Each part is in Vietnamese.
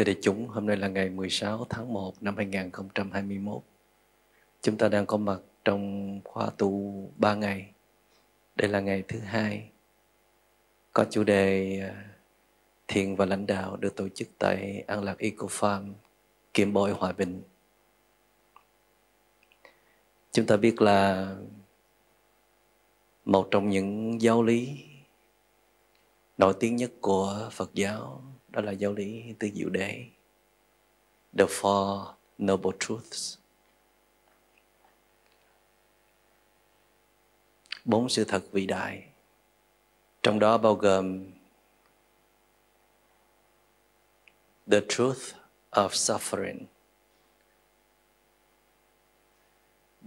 Thưa đại chúng, hôm nay là ngày 16 tháng 1 năm 2021. Chúng ta đang có mặt trong khóa tu 3 ngày. Đây là ngày thứ hai. Có chủ đề à, thiền và lãnh đạo được tổ chức tại An Lạc Eco Farm, Kiểm Bội, Hòa Bình. Chúng ta biết là một trong những giáo lý nổi tiếng nhất của Phật giáo đó là giáo lý tư diệu đế. The four noble truths. Bốn sự thật vĩ đại. Trong đó bao gồm the truth of suffering.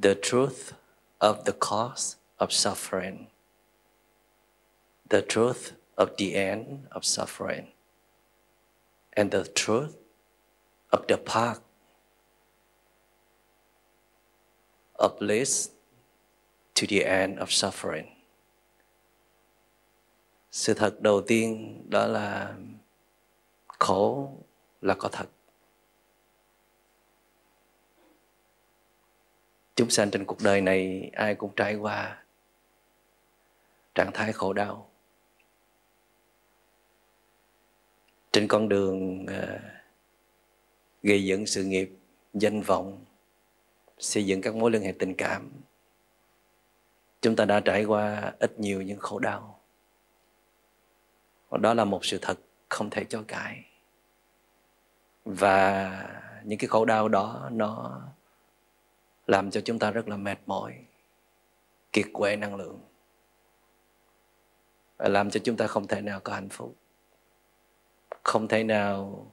The truth of the cause of suffering. The truth of the end of suffering and the truth of the path of bliss to the end of suffering. Sự thật đầu tiên đó là khổ là có thật. Chúng sanh trên cuộc đời này, ai cũng trải qua trạng thái khổ đau. Trên con đường uh, gây dựng sự nghiệp danh vọng xây dựng các mối liên hệ tình cảm chúng ta đã trải qua ít nhiều những khổ đau. Đó là một sự thật không thể cho cãi. Và những cái khổ đau đó nó làm cho chúng ta rất là mệt mỏi kiệt quệ năng lượng và làm cho chúng ta không thể nào có hạnh phúc không thể nào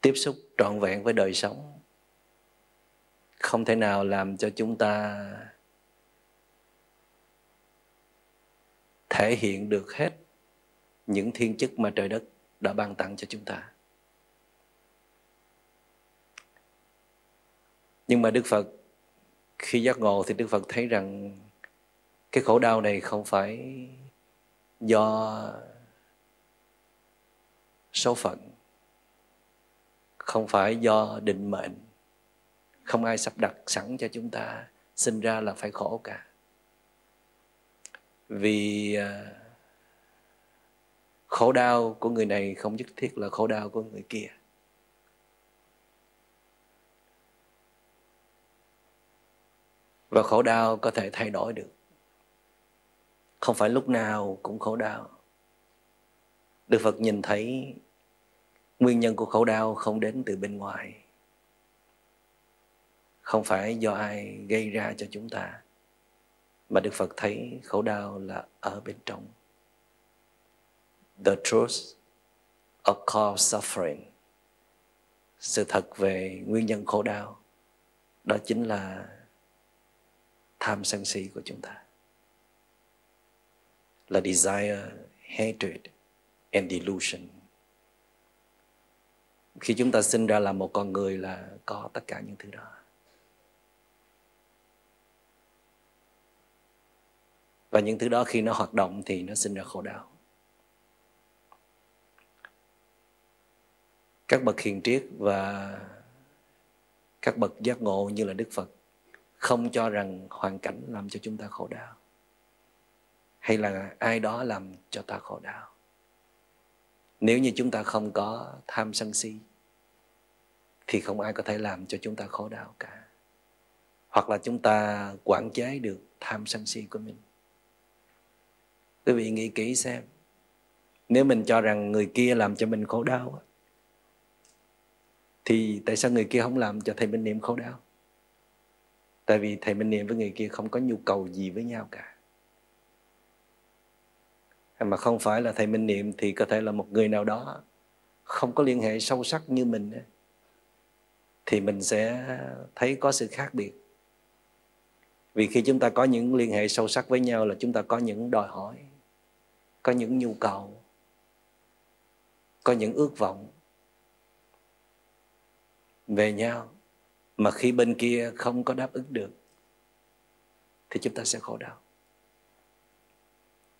tiếp xúc trọn vẹn với đời sống, không thể nào làm cho chúng ta thể hiện được hết những thiên chức mà trời đất đã ban tặng cho chúng ta. Nhưng mà đức phật, khi giác ngộ thì đức phật thấy rằng cái khổ đau này không phải do số phận. Không phải do định mệnh. Không ai sắp đặt sẵn cho chúng ta, sinh ra là phải khổ cả. Vì à, khổ đau của người này không nhất thiết là khổ đau của người kia. Và khổ đau có thể thay đổi được. Không phải lúc nào cũng khổ đau. Đức Phật nhìn thấy nguyên nhân của khổ đau không đến từ bên ngoài. Không phải do ai gây ra cho chúng ta. Mà Đức Phật thấy khổ đau là ở bên trong. The truth of cause suffering. Sự thật về nguyên nhân khổ đau. Đó chính là tham sân si của chúng ta. Là desire, hatred, and delusion. Khi chúng ta sinh ra là một con người là có tất cả những thứ đó. Và những thứ đó khi nó hoạt động thì nó sinh ra khổ đau. Các bậc hiền triết và các bậc giác ngộ như là Đức Phật không cho rằng hoàn cảnh làm cho chúng ta khổ đau, hay là ai đó làm cho ta khổ đau nếu như chúng ta không có tham sân si, thì không ai có thể làm cho chúng ta khổ đau cả. Hoặc là chúng ta quản chế được tham sân si của mình. Quý vị nghĩ kỹ xem, nếu mình cho rằng người kia làm cho mình khổ đau thì tại sao người kia không làm cho thầy minh niệm khổ đau? Tại vì thầy minh niệm với người kia không có nhu cầu gì với nhau cả mà không phải là thầy minh niệm thì có thể là một người nào đó không có liên hệ sâu sắc như mình thì mình sẽ thấy có sự khác biệt. Vì khi chúng ta có những liên hệ sâu sắc với nhau là chúng ta có những đòi hỏi, có những nhu cầu, có những ước vọng về nhau mà khi bên kia không có đáp ứng được thì chúng ta sẽ khổ đau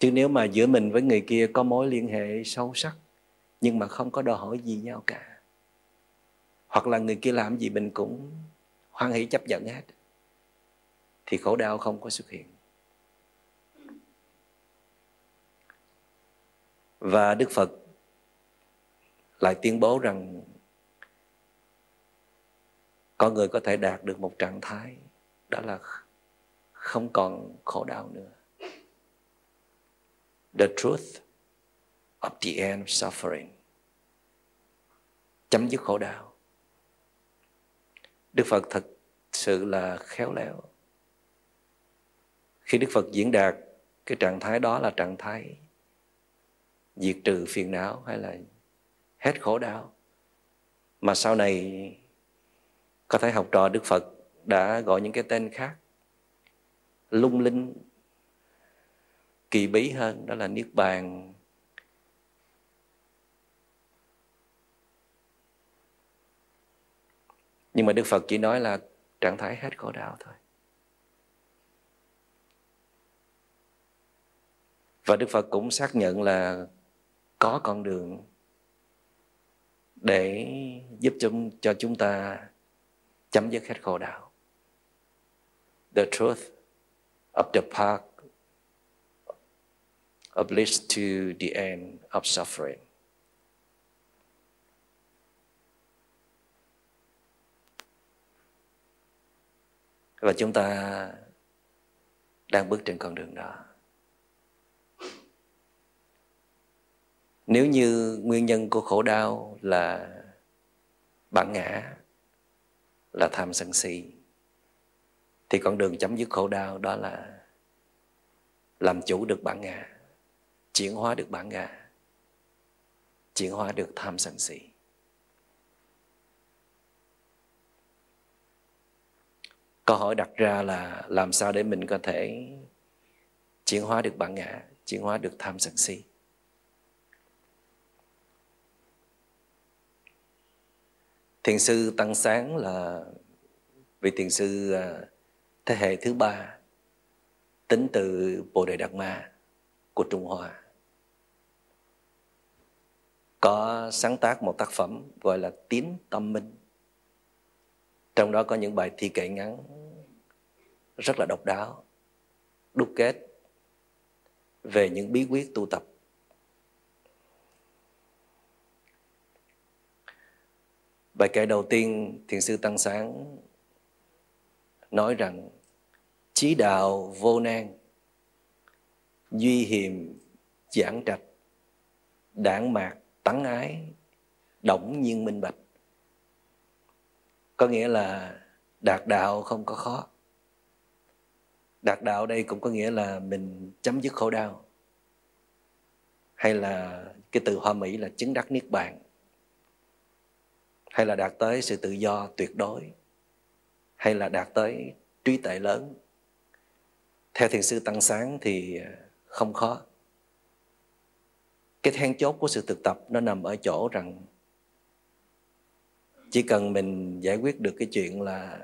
chứ nếu mà giữa mình với người kia có mối liên hệ sâu sắc, nhưng mà không có đòi hỏi gì nhau cả. Hoặc là người kia làm gì mình cũng hoan hỷ chấp nhận hết, thì khổ đau không có xuất hiện. Và đức phật lại tuyên bố rằng con người có thể đạt được một trạng thái, đó là không còn khổ đau nữa the truth of the end of suffering. Chấm dứt khổ đau. Đức phật thật sự là khéo léo. Khi đức phật diễn đạt cái trạng thái đó là trạng thái diệt trừ phiền não hay là hết khổ đau, mà sau này có thể học trò đức phật đã gọi những cái tên khác, lung linh kỳ bí hơn đó là niết bàn. Nhưng mà đức phật chỉ nói là trạng thái hết khổ đau thôi. Và đức phật cũng xác nhận là có con đường để giúp chúng, cho chúng ta chấm dứt hết khổ đau. The truth of the path of leads to the end of suffering. Và chúng ta đang bước trên con đường đó. Nếu như nguyên nhân của khổ đau là bản ngã, là tham sân si, thì con đường chấm dứt khổ đau đó là làm chủ được bản ngã chuyển hóa được bản ngã chuyển hóa được tham sân si. Câu hỏi đặt ra là làm sao để mình có thể chuyển hóa được bản ngã chuyển hóa được tham sân si? Thiền sư tăng sáng là vị thiền sư à, thế hệ thứ ba, tính từ bồ đề đạt ma của trung hoa có sáng tác một tác phẩm gọi là tiến tâm minh. Trong đó có những bài thi kệ ngắn rất là độc đáo, đúc kết về những bí quyết tu tập. Bài kệ đầu tiên thiền sư tăng sáng nói rằng, chí đạo vô nan, duy hiềm giảng trạch, đảng mạc tắng ái động nhiên minh bạch. Có nghĩa là đạt đạo không có khó. Đạt đạo đây cũng có nghĩa là mình chấm dứt khổ đau. Hay là cái từ hoa mỹ là chứng đắc niết bàn. Hay là đạt tới sự tự do tuyệt đối. Hay là đạt tới trí tuệ lớn. Theo thiền sư tăng sáng thì không khó cái then chốt của sự thực tập nó nằm ở chỗ rằng chỉ cần mình giải quyết được cái chuyện là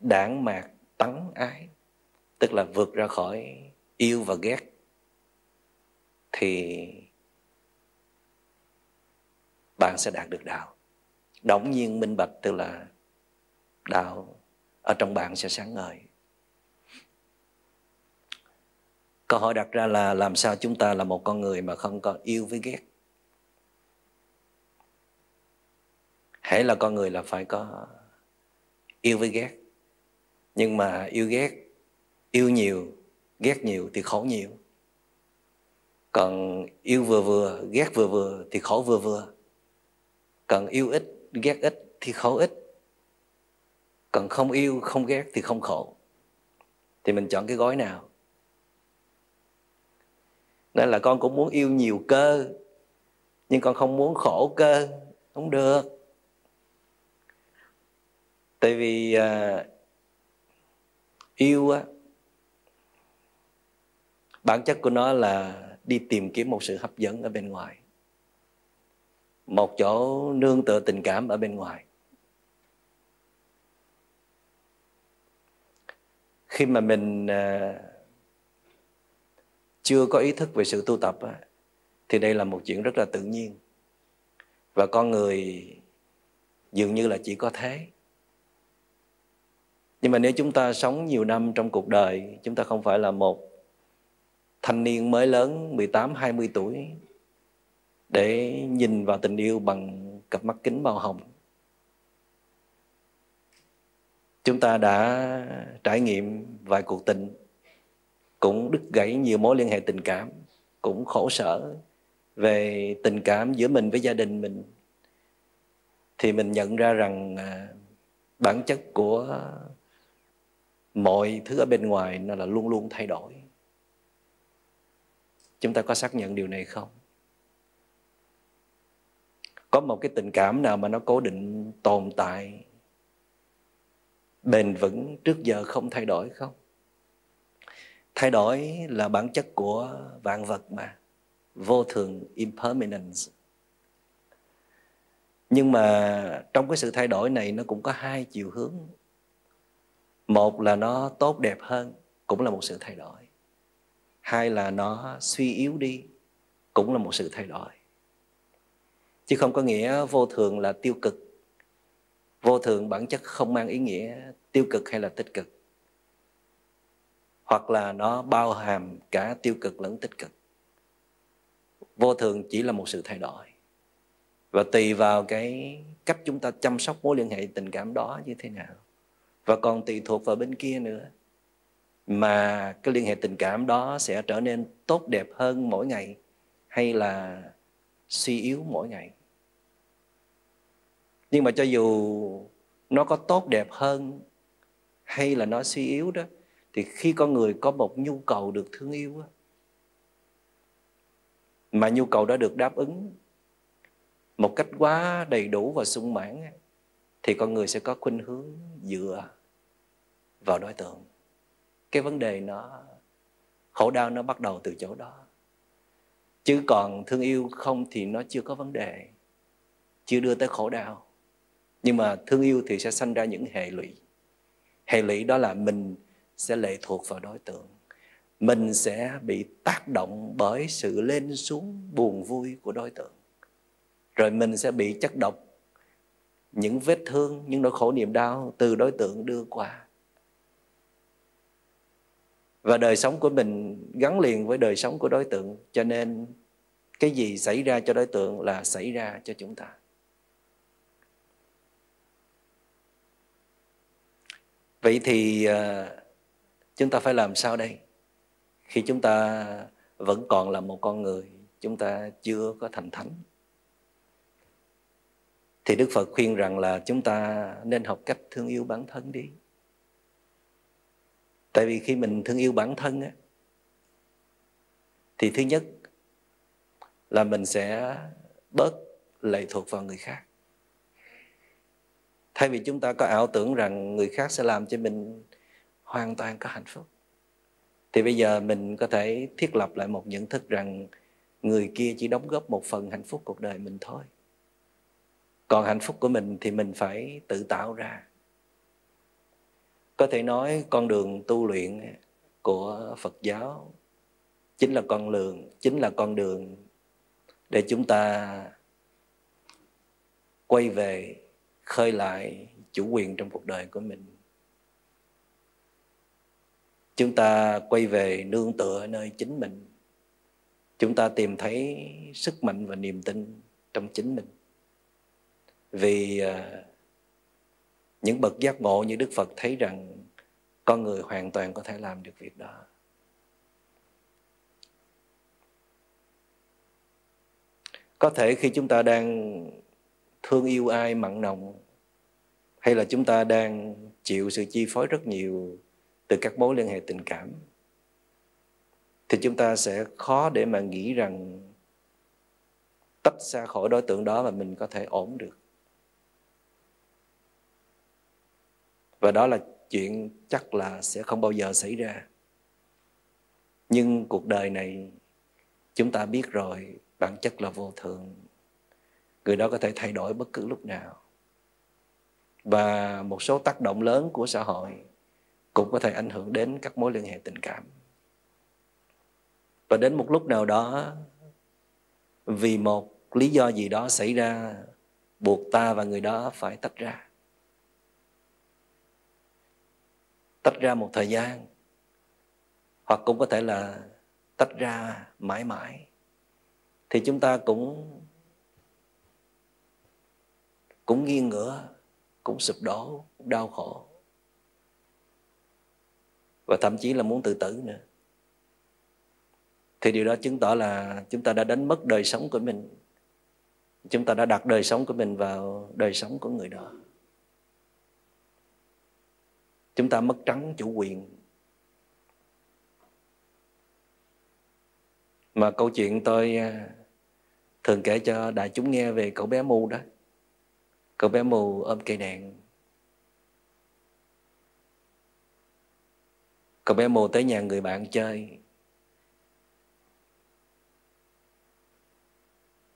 đảng mạc tắng ái, tức là vượt ra khỏi yêu và ghét, thì bạn sẽ đạt được đạo. Đống nhiên minh bạch tức là đạo ở trong bạn sẽ sáng ngời. Câu hỏi đặt ra là làm sao chúng ta là một con người mà không có yêu với ghét? Hãy là con người là phải có yêu với ghét. Nhưng mà yêu ghét, yêu nhiều, ghét nhiều thì khổ nhiều. Còn yêu vừa vừa, ghét vừa vừa thì khổ vừa vừa. Còn yêu ít, ghét ít thì khổ ít. Còn không yêu, không ghét thì không khổ. Thì mình chọn cái gói nào? Nên là con cũng muốn yêu nhiều cơ. Nhưng con không muốn khổ cơ. Không được. Tại vì à, yêu á bản chất của nó là đi tìm kiếm một sự hấp dẫn ở bên ngoài. Một chỗ nương tựa tình cảm ở bên ngoài. Khi mà mình à, chưa có ý thức về sự tu tập á, thì đây là một chuyện rất là tự nhiên. Và con người dường như là chỉ có thế. Nhưng mà nếu chúng ta sống nhiều năm trong cuộc đời chúng ta không phải là một thanh niên mới lớn 18 20 tuổi để nhìn vào tình yêu bằng cặp mắt kính màu hồng. Chúng ta đã trải nghiệm vài cuộc tình cũng đứt gãy nhiều mối liên hệ tình cảm, cũng khổ sở về tình cảm giữa mình với gia đình mình. Thì mình nhận ra rằng à, bản chất của mọi thứ ở bên ngoài nó là luôn luôn thay đổi. Chúng ta có xác nhận điều này không? Có một cái tình cảm nào mà nó cố định tồn tại, bền vững trước giờ không thay đổi không? Thay đổi là bản chất của vạn vật mà. Vô thường impermanence. Nhưng mà trong cái sự thay đổi này nó cũng có hai chiều hướng. Một là nó tốt đẹp hơn, cũng là một sự thay đổi. Hai là nó suy yếu đi, cũng là một sự thay đổi. Chứ không có nghĩa vô thường là tiêu cực. Vô thường bản chất không mang ý nghĩa tiêu cực hay là tích cực hoặc là nó bao hàm cả tiêu cực lẫn tích cực. Vô thường chỉ là một sự thay đổi. Và tùy vào cái cách chúng ta chăm sóc mối liên hệ tình cảm đó như thế nào. Và còn tùy thuộc vào bên kia nữa, mà cái liên hệ tình cảm đó sẽ trở nên tốt đẹp hơn mỗi ngày hay là suy yếu mỗi ngày. Nhưng mà cho dù nó có tốt đẹp hơn hay là nó suy yếu đó thì khi con người có một nhu cầu được thương yêu mà nhu cầu đã được đáp ứng một cách quá đầy đủ và sung mãn thì con người sẽ có khuynh hướng dựa vào đối tượng. Cái vấn đề nó, khổ đau nó bắt đầu từ chỗ đó. Chứ còn thương yêu không thì nó chưa có vấn đề, chưa đưa tới khổ đau. Nhưng mà thương yêu thì sẽ sanh ra những hệ lụy. Hệ lụy đó là mình sẽ lệ thuộc vào đối tượng. Mình sẽ bị tác động bởi sự lên xuống buồn vui của đối tượng. Rồi mình sẽ bị chất độc những vết thương những nỗi khổ niềm đau từ đối tượng đưa qua. Và đời sống của mình gắn liền với đời sống của đối tượng cho nên cái gì xảy ra cho đối tượng là xảy ra cho chúng ta. Vậy thì uh, chúng ta phải làm sao đây? Khi chúng ta vẫn còn là một con người, chúng ta chưa có thành thánh. Thì đức phật khuyên rằng là chúng ta nên học cách thương yêu bản thân đi. Tại vì khi mình thương yêu bản thân á, thì thứ nhất là mình sẽ bớt lệ thuộc vào người khác. Thay vì chúng ta có ảo tưởng rằng người khác sẽ làm cho mình hoàn toàn có hạnh phúc. Thì bây giờ mình có thể thiết lập lại một nhận thức rằng người kia chỉ đóng góp một phần hạnh phúc cuộc đời mình thôi. Còn hạnh phúc của mình thì mình phải tự tạo ra. Có thể nói con đường tu luyện của phật giáo chính là con đường chính là con đường để chúng ta quay về, khơi lại chủ quyền trong cuộc đời của mình chúng ta quay về nương tựa nơi chính mình. Chúng ta tìm thấy sức mạnh và niềm tin trong chính mình. Vì à, những bậc giác ngộ như đức phật thấy rằng con người hoàn toàn có thể làm được việc đó. Có thể khi chúng ta đang thương yêu ai mặn nồng, hay là chúng ta đang chịu sự chi phối rất nhiều từ các mối liên hệ tình cảm, thì chúng ta sẽ khó để mà nghĩ rằng tách xa khỏi đối tượng đó mà mình có thể ổn được. Và đó là chuyện chắc là sẽ không bao giờ xảy ra. Nhưng cuộc đời này chúng ta biết rồi, bản chất là vô thường. Người đó có thể thay đổi bất cứ lúc nào. Và một số tác động lớn của xã hội cũng có thể ảnh hưởng đến các mối liên hệ tình cảm. Và đến một lúc nào đó, vì một lý do gì đó xảy ra, buộc ta và người đó phải tách ra. Tách ra một thời gian, hoặc cũng có thể là tách ra mãi mãi, thì chúng ta cũng cũng nghiêng ngửa, cũng sụp đổ, đau khổ và thậm chí là muốn tự tử nữa. Thì điều đó chứng tỏ là chúng ta đã đánh mất đời sống của mình. Chúng ta đã đặt đời sống của mình vào đời sống của người đó. Chúng ta mất trắng chủ quyền. Mà câu chuyện tôi à, thường kể cho đại chúng nghe về cậu bé mù đó. Cậu bé mù ôm cây đèn cậu bé mù tới nhà người bạn chơi.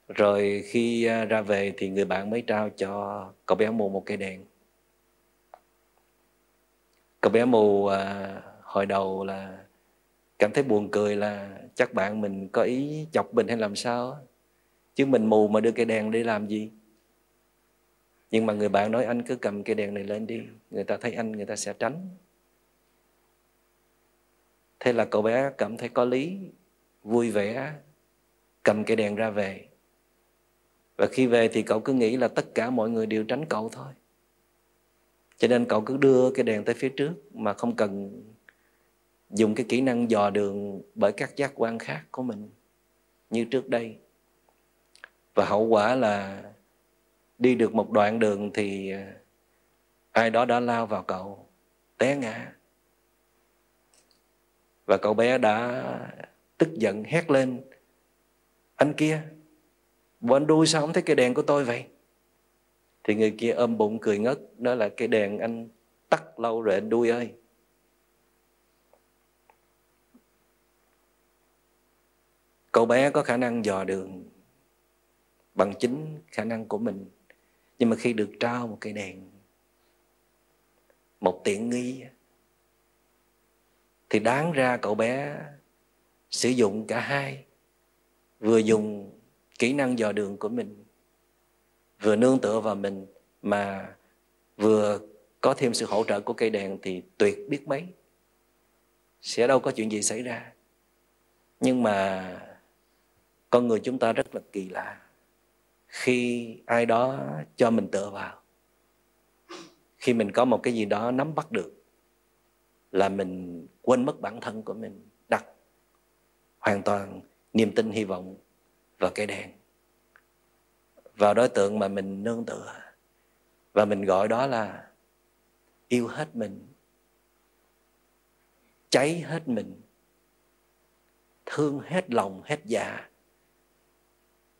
Rồi khi à, ra về thì người bạn mới trao cho cậu bé mù một cây đèn. Cậu bé mù à, hồi đầu là cảm thấy buồn cười là chắc bạn mình có ý chọc mình hay làm sao chứ mình mù mà đưa cây đèn đi làm gì? Nhưng mà người bạn nói anh cứ cầm cây đèn này lên đi người ta thấy anh người ta sẽ tránh thế là cậu bé cảm thấy có lý, vui vẻ, cầm cây đèn ra về. Và khi về thì cậu cứ nghĩ là tất cả mọi người đều tránh cậu thôi. Cho nên cậu cứ đưa cái đèn tới phía trước mà không cần dùng cái kỹ năng dò đường bởi các giác quan khác của mình như trước đây. Và hậu quả là đi được một đoạn đường thì à, ai đó đã lao vào cậu, té ngã và cậu bé đã tức giận hét lên. Anh kia, bộ anh đuôi sao không thấy cây đèn của tôi vậy? Thì người kia ôm bụng cười ngất. Đó là cây đèn anh tắt lâu rồi anh đuôi ơi. Cậu bé có khả năng dò đường bằng chính khả năng của mình. Nhưng mà khi được trao một cây đèn, một tiện nghi thì đáng ra cậu bé sử dụng cả hai, vừa dùng kỹ năng dò đường của mình, vừa nương tựa vào mình, mà vừa có thêm sự hỗ trợ của cây đèn thì tuyệt biết mấy. Sẽ đâu có chuyện gì xảy ra. Nhưng mà con người chúng ta rất là kỳ lạ. Khi ai đó cho mình tựa vào, khi mình có một cái gì đó nắm bắt được là mình quên mất bản thân của mình, đặt hoàn toàn niềm tin, hy vọng vào cây đèn, vào đối tượng mà mình nương tựa. Và mình gọi đó là yêu hết mình, cháy hết mình, thương hết lòng, hết dạ.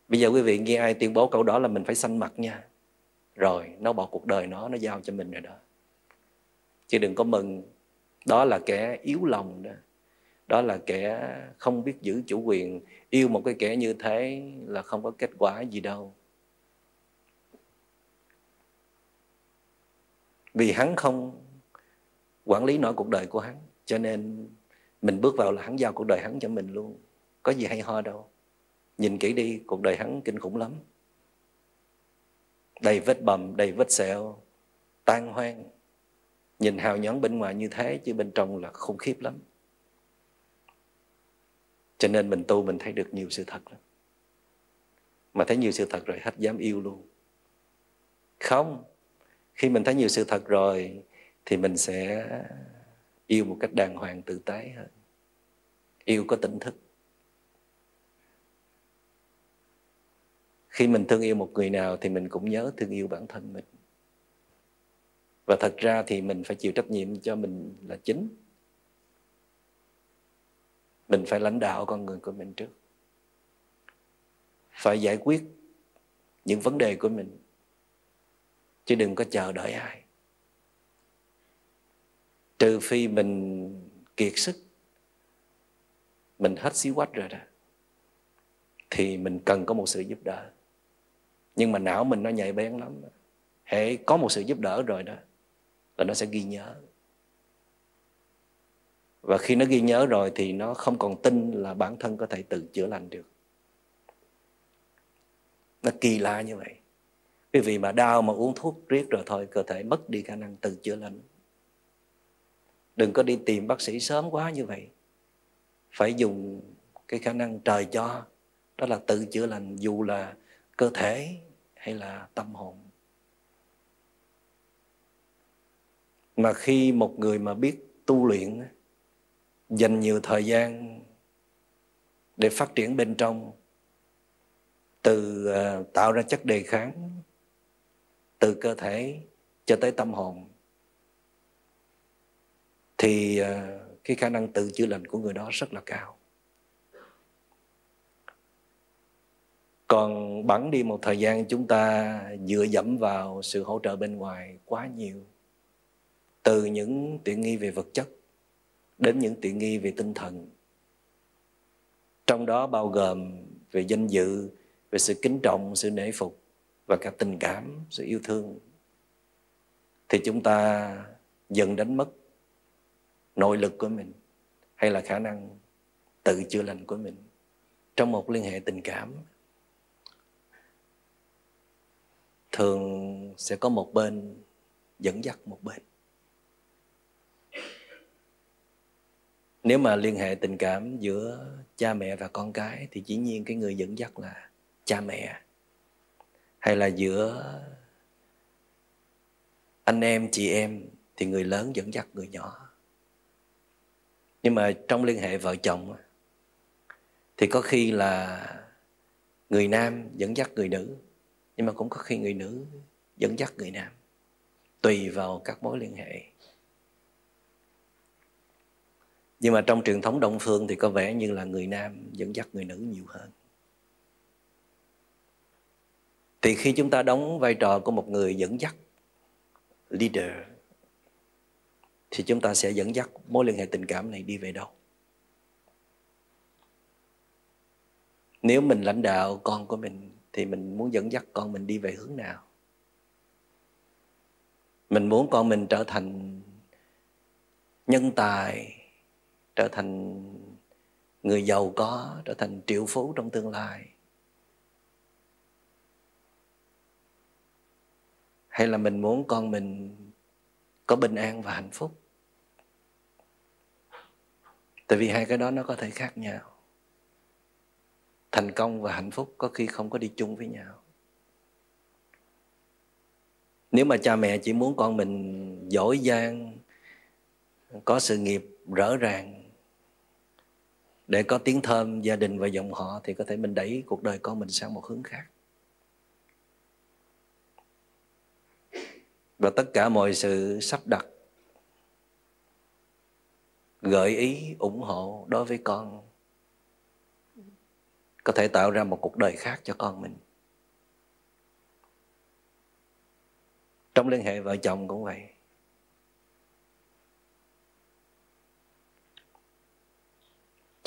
Bây giờ quý vị nghe ai tuyên bố câu đó là mình phải xanh mặt nha. Rồi, nó bỏ cuộc đời nó nó giao cho mình rồi đó. Chứ đừng có mừng đó là kẻ yếu lòng đó. Đó là kẻ không biết giữ chủ quyền. Yêu một cái kẻ như thế là không có kết quả gì đâu. Vì hắn không quản lý nổi cuộc đời của hắn, cho nên mình bước vào là hắn giao cuộc đời hắn cho mình luôn. Có gì hay ho đâu. Nhìn kỹ đi, cuộc đời hắn kinh khủng lắm. Đầy vết bầm, đầy vết sẹo, tan hoang nhìn hào nhoáng bên ngoài như thế, chứ bên trong là khủng khiếp lắm. Cho nên mình tu mình thấy được nhiều sự thật lắm. Mà thấy nhiều sự thật rồi hết dám yêu luôn. Không, khi mình thấy nhiều sự thật rồi, thì mình sẽ yêu một cách đàng hoàng, tử tế hơn. Yêu có tỉnh thức. Khi mình thương yêu một người nào thì mình cũng nhớ thương yêu bản thân mình và thật ra thì mình phải chịu trách nhiệm cho mình là chính. Mình phải lãnh đạo con người của mình trước. Phải giải quyết những vấn đề của mình. Chứ đừng có chờ đợi ai. Trừ phi mình kiệt sức. Mình hết xí quách rồi đó. Thì mình cần có một sự giúp đỡ. Nhưng mà não mình nó nhạy bén lắm. Hễ có một sự giúp đỡ rồi đó là nó sẽ ghi nhớ. Và khi nó ghi nhớ rồi thì nó không còn tin là bản thân có thể tự chữa lành được. Nó kỳ lạ như vậy. Quý vị mà đau mà uống thuốc riết rồi thôi, cơ thể mất đi khả năng tự chữa lành. Đừng có đi tìm bác sĩ sớm quá như vậy. Phải dùng cái khả năng trời cho, đó là tự chữa lành, dù là cơ thể hay là tâm hồn. Mà khi một người mà biết tu luyện dành nhiều thời gian để phát triển bên trong, từ à, tạo ra chất đề kháng, từ cơ thể cho tới tâm hồn, thì à, cái khả năng tự chữa lành của người đó rất là cao. Còn bắn đi một thời gian chúng ta dựa dẫm vào sự hỗ trợ bên ngoài quá nhiều từ những tiện nghi về vật chất đến những tiện nghi về tinh thần. Trong đó bao gồm về danh dự, về sự kính trọng, sự nể phục và cả tình cảm, sự yêu thương. Thì chúng ta dần đánh mất nội lực của mình hay là khả năng tự chữa lành của mình trong một liên hệ tình cảm. Thường sẽ có một bên dẫn dắt một bên. Nếu mà liên hệ tình cảm giữa cha mẹ và con cái thì dĩ nhiên cái người dẫn dắt là cha mẹ. Hay là giữa anh em, chị em thì người lớn dẫn dắt người nhỏ. Nhưng mà trong liên hệ vợ chồng thì có khi là người nam dẫn dắt người nữ, nhưng mà cũng có khi người nữ dẫn dắt người nam, tùy vào các mối liên hệ nhưng mà trong truyền thống đông phương thì có vẻ như là người nam dẫn dắt người nữ nhiều hơn. Thì khi chúng ta đóng vai trò của một người dẫn dắt leader, thì chúng ta sẽ dẫn dắt mối liên hệ tình cảm này đi về đâu? Nếu mình lãnh đạo con của mình, thì mình muốn dẫn dắt con mình đi về hướng nào? Mình muốn con mình trở thành nhân tài trở thành người giàu có, trở thành triệu phú trong tương lai? Hay là mình muốn con mình có bình an và hạnh phúc? Tại vì hai cái đó nó có thể khác nhau. Thành công và hạnh phúc có khi không có đi chung với nhau. Nếu mà cha mẹ chỉ muốn con mình giỏi giang, có sự nghiệp rõ ràng để có tiếng thơm gia đình và dòng họ thì có thể mình đẩy cuộc đời con mình sang một hướng khác. Và tất cả mọi sự sắp đặt, gợi ý, ủng hộ đối với con, có thể tạo ra một cuộc đời khác cho con mình. Trong liên hệ vợ chồng cũng vậy.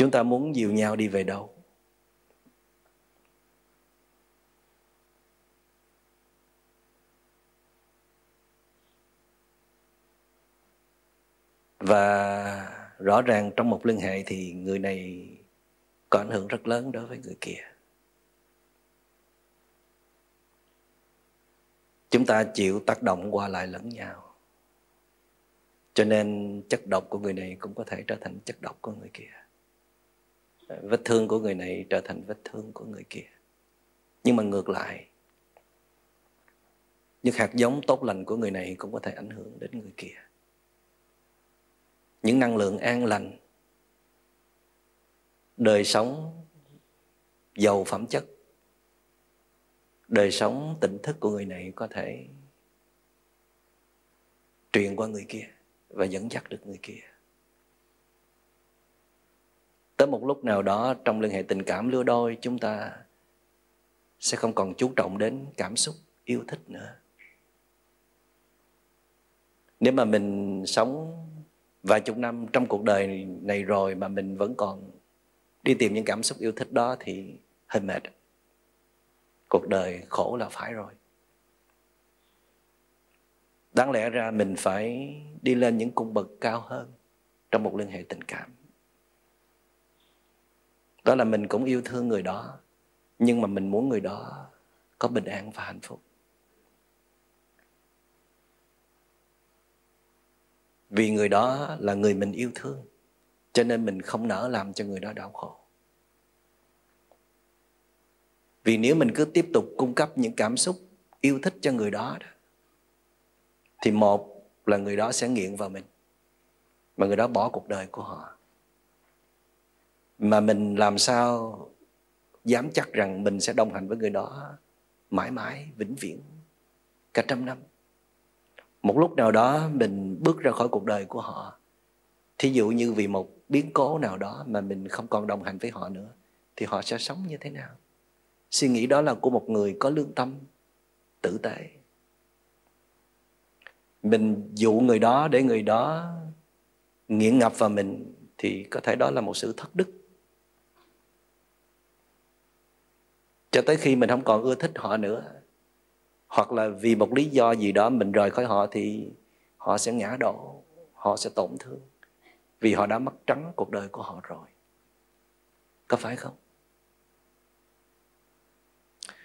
Chúng ta muốn dìu nhau đi về đâu? Và rõ ràng trong một liên hệ thì người này có ảnh hưởng rất lớn đối với người kia. Chúng ta chịu tác động qua lại lẫn nhau. Cho nên chất độc của người này cũng có thể trở thành chất độc của người kia vết thương của người này trở thành vết thương của người kia. Nhưng mà ngược lại, những hạt giống tốt lành của người này cũng có thể ảnh hưởng đến người kia. Những năng lượng an lành, đời sống giàu phẩm chất, đời sống tỉnh thức của người này có thể truyền qua người kia và dẫn dắt được người kia tới một lúc nào đó trong liên hệ tình cảm lứa đôi, chúng ta sẽ không còn chú trọng đến cảm xúc, yêu thích nữa. Nếu mà mình sống vài chục năm trong cuộc đời này rồi mà mình vẫn còn đi tìm những cảm xúc, yêu thích đó thì hơi mệt. Cuộc đời khổ là phải rồi. Đáng lẽ ra mình phải đi lên những cung bậc cao hơn trong một liên hệ tình cảm đó là mình cũng yêu thương người đó nhưng mà mình muốn người đó có bình an và hạnh phúc. Vì người đó là người mình yêu thương cho nên mình không nỡ làm cho người đó đau khổ. Vì nếu mình cứ tiếp tục cung cấp những cảm xúc yêu thích cho người đó, thì một là người đó sẽ nghiện vào mình mà người đó bỏ cuộc đời của họ mà mình làm sao dám chắc rằng mình sẽ đồng hành với người đó mãi mãi, vĩnh viễn, cả trăm năm. Một lúc nào đó mình bước ra khỏi cuộc đời của họ. Thí dụ như vì một biến cố nào đó mà mình không còn đồng hành với họ nữa, thì họ sẽ sống như thế nào? Suy nghĩ đó là của một người có lương tâm, tử tế. Mình dụ người đó để người đó nghiện ngập vào mình, thì có thể đó là một sự thất đức. Cho tới khi mình không còn ưa thích họ nữa. Hoặc là vì một lý do gì đó mình rời khỏi họ thì họ sẽ ngã đổ, họ sẽ tổn thương. Vì họ đã mất trắng cuộc đời của họ rồi. Có phải không?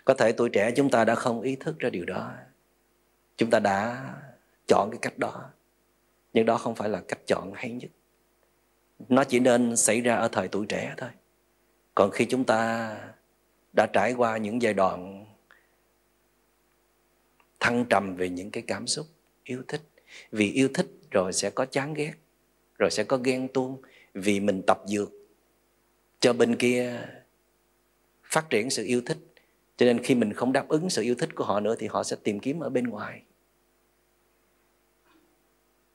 Có thể tuổi trẻ chúng ta đã không ý thức ra điều đó. Chúng ta đã chọn cái cách đó. Nhưng đó không phải là cách chọn hay nhất. Nó chỉ nên xảy ra ở thời tuổi trẻ thôi. Còn khi chúng ta đã trải qua những giai đoạn thăng trầm về những cái cảm xúc yêu thích. Vì yêu thích rồi sẽ có chán ghét, rồi sẽ có ghen tuông. Vì mình tập dược cho bên kia phát triển sự yêu thích, cho nên khi mình không đáp ứng sự yêu thích của họ nữa thì họ sẽ tìm kiếm ở bên ngoài.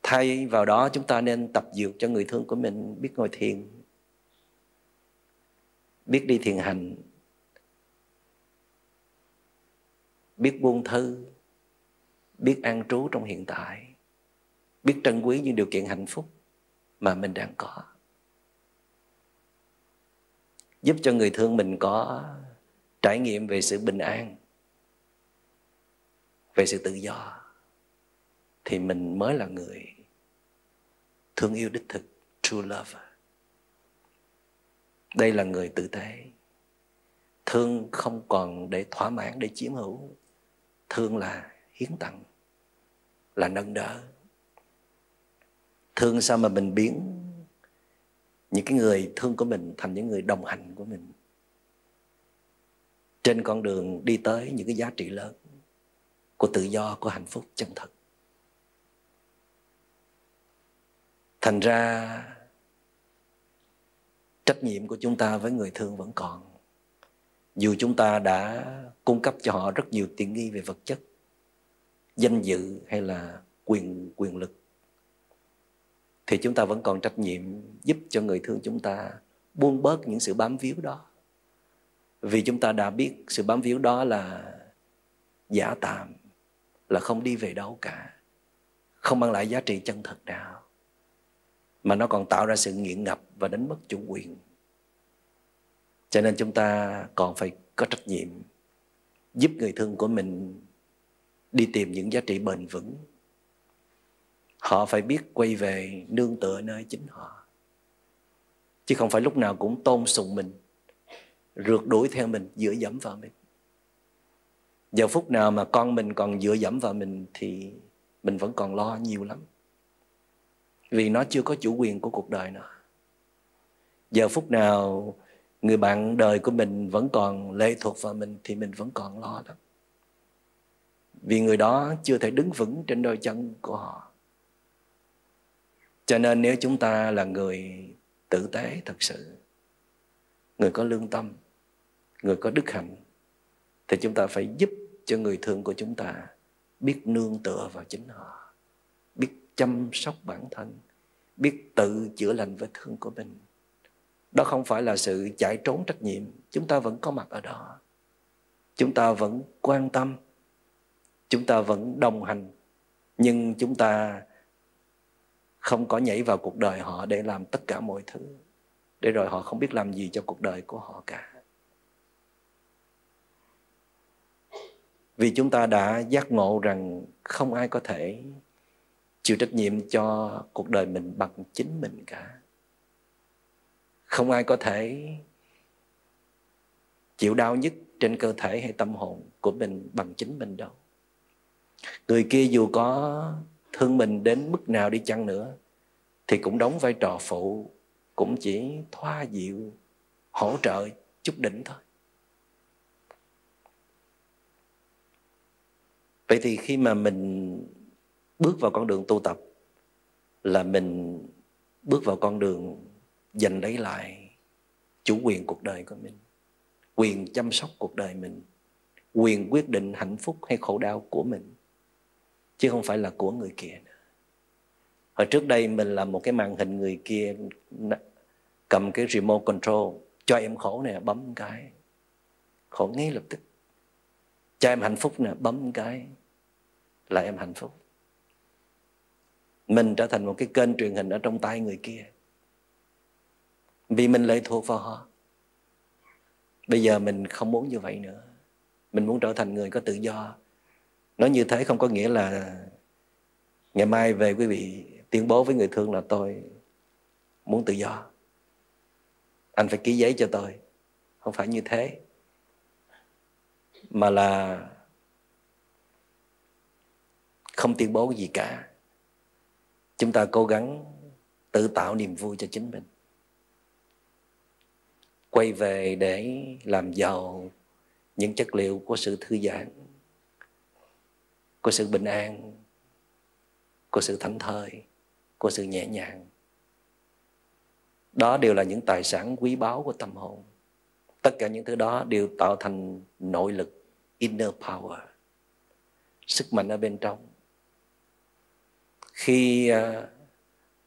Thay vào đó chúng ta nên tập dược cho người thương của mình, biết ngồi thiền, biết đi thiền hành. Biết buông thư biết an trú trong hiện tại, biết trân quý những điều kiện hạnh phúc mà mình đang có. Giúp cho người thương mình có trải nghiệm về sự bình an, về sự tự do, thì mình mới là người thương yêu đích thực, true love đây là người tử tế, thương không còn để thỏa mãn, để chiếm hữu thương là hiến tặng, là nâng đỡ. Thương sao mà mình biến những cái người thương của mình thành những người đồng hành của mình? Trên con đường đi tới những cái giá trị lớn của tự do, của hạnh phúc chân thật. Thành ra, trách nhiệm của chúng ta với người thương vẫn còn dù chúng ta đã cung cấp cho họ rất nhiều tiện nghi về vật chất, danh dự hay là quyền quyền lực, thì chúng ta vẫn còn trách nhiệm giúp cho người thương chúng ta buông bớt những sự bám víu đó. Vì chúng ta đã biết sự bám víu đó là giả tạm, là không đi về đâu cả, không mang lại giá trị chân thật nào, mà nó còn tạo ra sự nghiện ngập và đánh mất chủ quyền cho nên chúng ta còn phải có trách nhiệm giúp người thương của mình đi tìm những giá trị bền vững. Họ phải biết quay về nương tựa nơi chính họ, chứ không phải lúc nào cũng tôn sùng mình, rượt đuổi theo mình, dựa dẫm vào mình. Giờ phút nào mà con mình còn dựa dẫm vào mình thì mình vẫn còn lo nhiều lắm, vì nó chưa có chủ quyền của cuộc đời nó giờ phút nào người bạn đời của mình vẫn còn lệ thuộc vào mình thì mình vẫn còn lo lắm vì người đó chưa thể đứng vững trên đôi chân của họ. Cho nên nếu chúng ta là người tử tế thật sự, người có lương tâm, người có đức hạnh, thì chúng ta phải giúp cho người thương của chúng ta biết nương tựa vào chính họ, biết chăm sóc bản thân, biết tự chữa lành vết thương của mình đó không phải là sự chạy trốn trách nhiệm. Chúng ta vẫn có mặt ở đó. Chúng ta vẫn quan tâm. Chúng ta vẫn đồng hành. Nhưng chúng ta không có nhảy vào cuộc đời họ để làm tất cả mọi thứ. Để rồi họ không biết làm gì cho cuộc đời của họ cả. Vì chúng ta đã giác ngộ rằng không ai có thể chịu trách nhiệm cho cuộc đời mình bằng chính mình cả không ai có thể chịu đau nhất trên cơ thể hay tâm hồn của mình bằng chính mình đâu. Người kia dù có thương mình đến mức nào đi chăng nữa, thì cũng đóng vai trò phụ, cũng chỉ thoa dịu, hỗ trợ chút đỉnh thôi. Vậy thì khi mà mình bước vào con đường tu tập, là mình bước vào con đường giành lấy lại chủ quyền cuộc đời của mình, quyền chăm sóc cuộc đời mình, quyền quyết định hạnh phúc hay khổ đau của mình, chứ không phải là của người kia nữa. hồi trước đây mình là một cái màn hình người kia cầm cái remote control, cho em khổ nè, bấm cái. Khổ ngay lập tức. Cho em hạnh phúc nè, bấm cái là em hạnh phúc. Mình trở thành một cái kênh truyền hình ở trong tay người kia vì mình lệ thuộc vào họ. Bây giờ mình không muốn như vậy nữa. Mình muốn trở thành người có tự do. Nói như thế không có nghĩa là ngày mai về quý vị tuyên bố với người thương là tôi muốn tự do. Anh phải ký giấy cho tôi. Không phải như thế. Mà là không tuyên bố gì cả. Chúng ta cố gắng tự tạo niềm vui cho chính mình quay về để làm giàu những chất liệu của sự thư giãn, của sự bình an, của sự thảnh thơi, của sự nhẹ nhàng. Đó đều là những tài sản quý báu của tâm hồn. Tất cả những thứ đó đều tạo thành nội lực, inner power, sức mạnh ở bên trong. Khi à,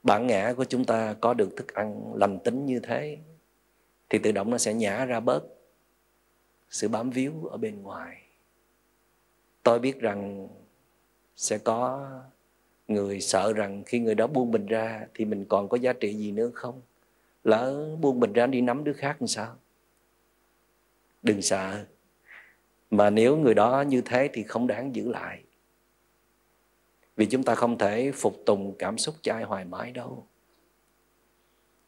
bản ngã của chúng ta có được thức ăn lành tính như thế thì tự động nó sẽ nhả ra bớt sự bám víu ở bên ngoài. Tôi biết rằng sẽ có người sợ rằng khi người đó buông mình ra thì mình còn có giá trị gì nữa không? Lỡ buông mình ra đi nắm đứa khác làm sao? Đừng sợ. Mà nếu người đó như thế thì không đáng giữ lại. Vì chúng ta không thể phục tùng cảm xúc cho ai hoài mãi đâu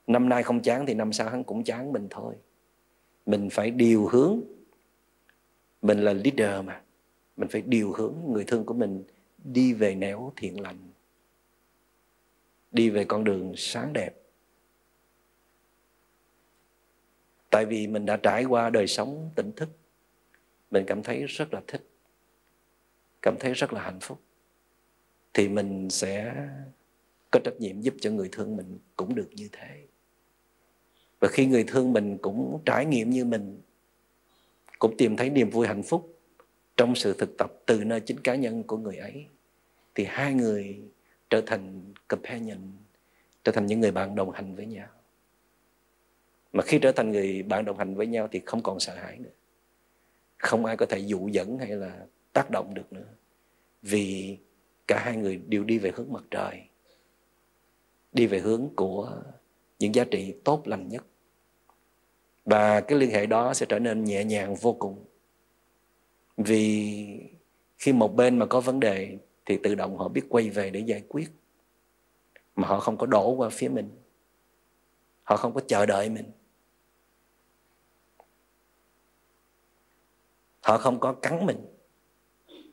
năm nay không chán thì năm sau hắn cũng chán mình thôi. Mình phải điều hướng. Mình là leader mà. Mình phải điều hướng người thương của mình đi về nẻo thiện lành, đi về con đường sáng đẹp. Tại vì mình đã trải qua đời sống tỉnh thức, mình cảm thấy rất là thích, cảm thấy rất là hạnh phúc, thì mình sẽ có trách nhiệm giúp cho người thương mình cũng được như thế và khi người thương mình cũng trải nghiệm như mình, cũng tìm thấy niềm vui hạnh phúc trong sự thực tập từ nơi chính cá nhân của người ấy, thì hai người trở thành companion, trở thành những người bạn đồng hành với nhau. Mà khi trở thành người bạn đồng hành với nhau thì không còn sợ hãi nữa. Không ai có thể dụ dẫn hay là tác động được nữa. Vì cả hai người đều đi về hướng mặt trời, đi về hướng của những giá trị tốt lành nhất. Và cái liên hệ đó sẽ trở nên nhẹ nhàng vô cùng. Vì khi một bên mà có vấn đề thì tự động họ biết quay về để giải quyết. Mà họ không có đổ qua phía mình. Họ không có chờ đợi mình. Họ không có cắn mình.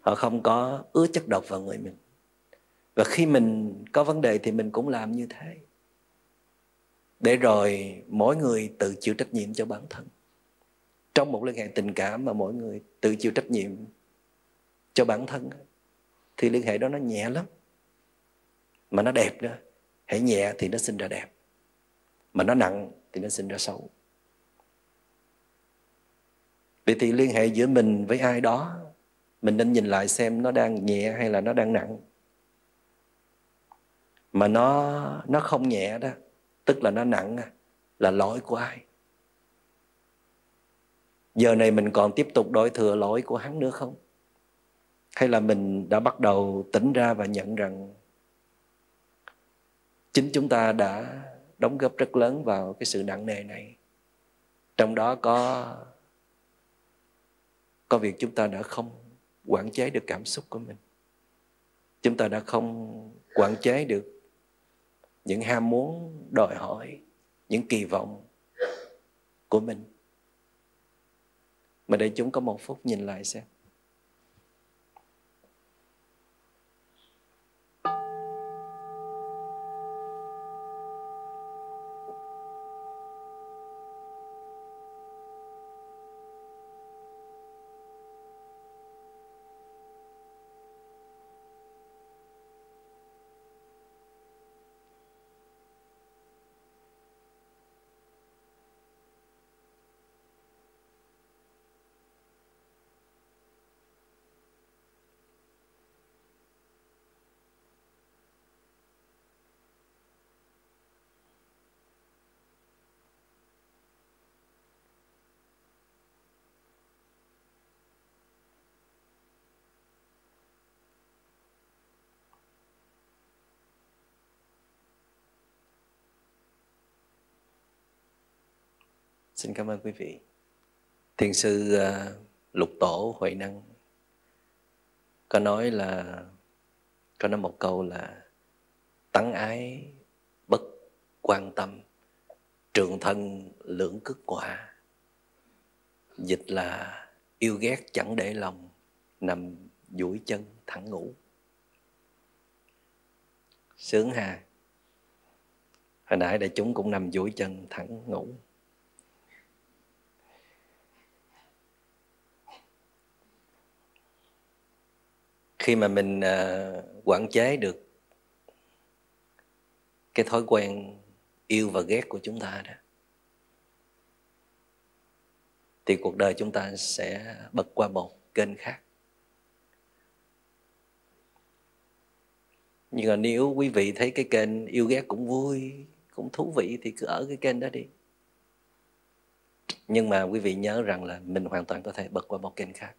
Họ không có ứa chất độc vào người mình. Và khi mình có vấn đề thì mình cũng làm như thế để rồi mỗi người tự chịu trách nhiệm cho bản thân. Trong một liên hệ tình cảm mà mỗi người tự chịu trách nhiệm cho bản thân thì liên hệ đó nó nhẹ lắm. Mà nó đẹp nữa hãy nhẹ thì nó sinh ra đẹp. Mà nó nặng thì nó sinh ra xấu. Vậy thì liên hệ giữa mình với ai đó, mình nên nhìn lại xem nó đang nhẹ hay là nó đang nặng. Mà nó nó không nhẹ đó tức là nó nặng à, là lỗi của ai? Giờ này mình còn tiếp tục đổi thừa lỗi của hắn nữa không? Hay là mình đã bắt đầu tỉnh ra và nhận rằng chính chúng ta đã đóng góp rất lớn vào cái sự nặng nề này? Trong đó có có việc chúng ta đã không quản chế được cảm xúc của mình. Chúng ta đã không quản chế được những ham muốn, đòi hỏi, những kỳ vọng của mình. Mà để chúng có một phút nhìn lại xem. Xin cảm ơn quý vị. Thiền sư uh, Lục Tổ Huệ Năng có nói là có nói một câu là tắng ái bất quan tâm trường thân lưỡng cức quả. Dịch là yêu ghét chẳng để lòng nằm duỗi chân thẳng ngủ. Sướng hà hồi nãy đại chúng cũng nằm duỗi chân thẳng ngủ. Khi mà mình ờ, quản chế được cái thói quen yêu và ghét của chúng ta đó, thì cuộc đời chúng ta sẽ bật qua một kênh khác. Nhưng mà nếu quý vị thấy cái kênh yêu ghét cũng vui, cũng thú vị thì cứ ở cái kênh đó đi. Nhưng mà quý vị nhớ rằng là mình hoàn toàn có thể bật qua một kênh khác.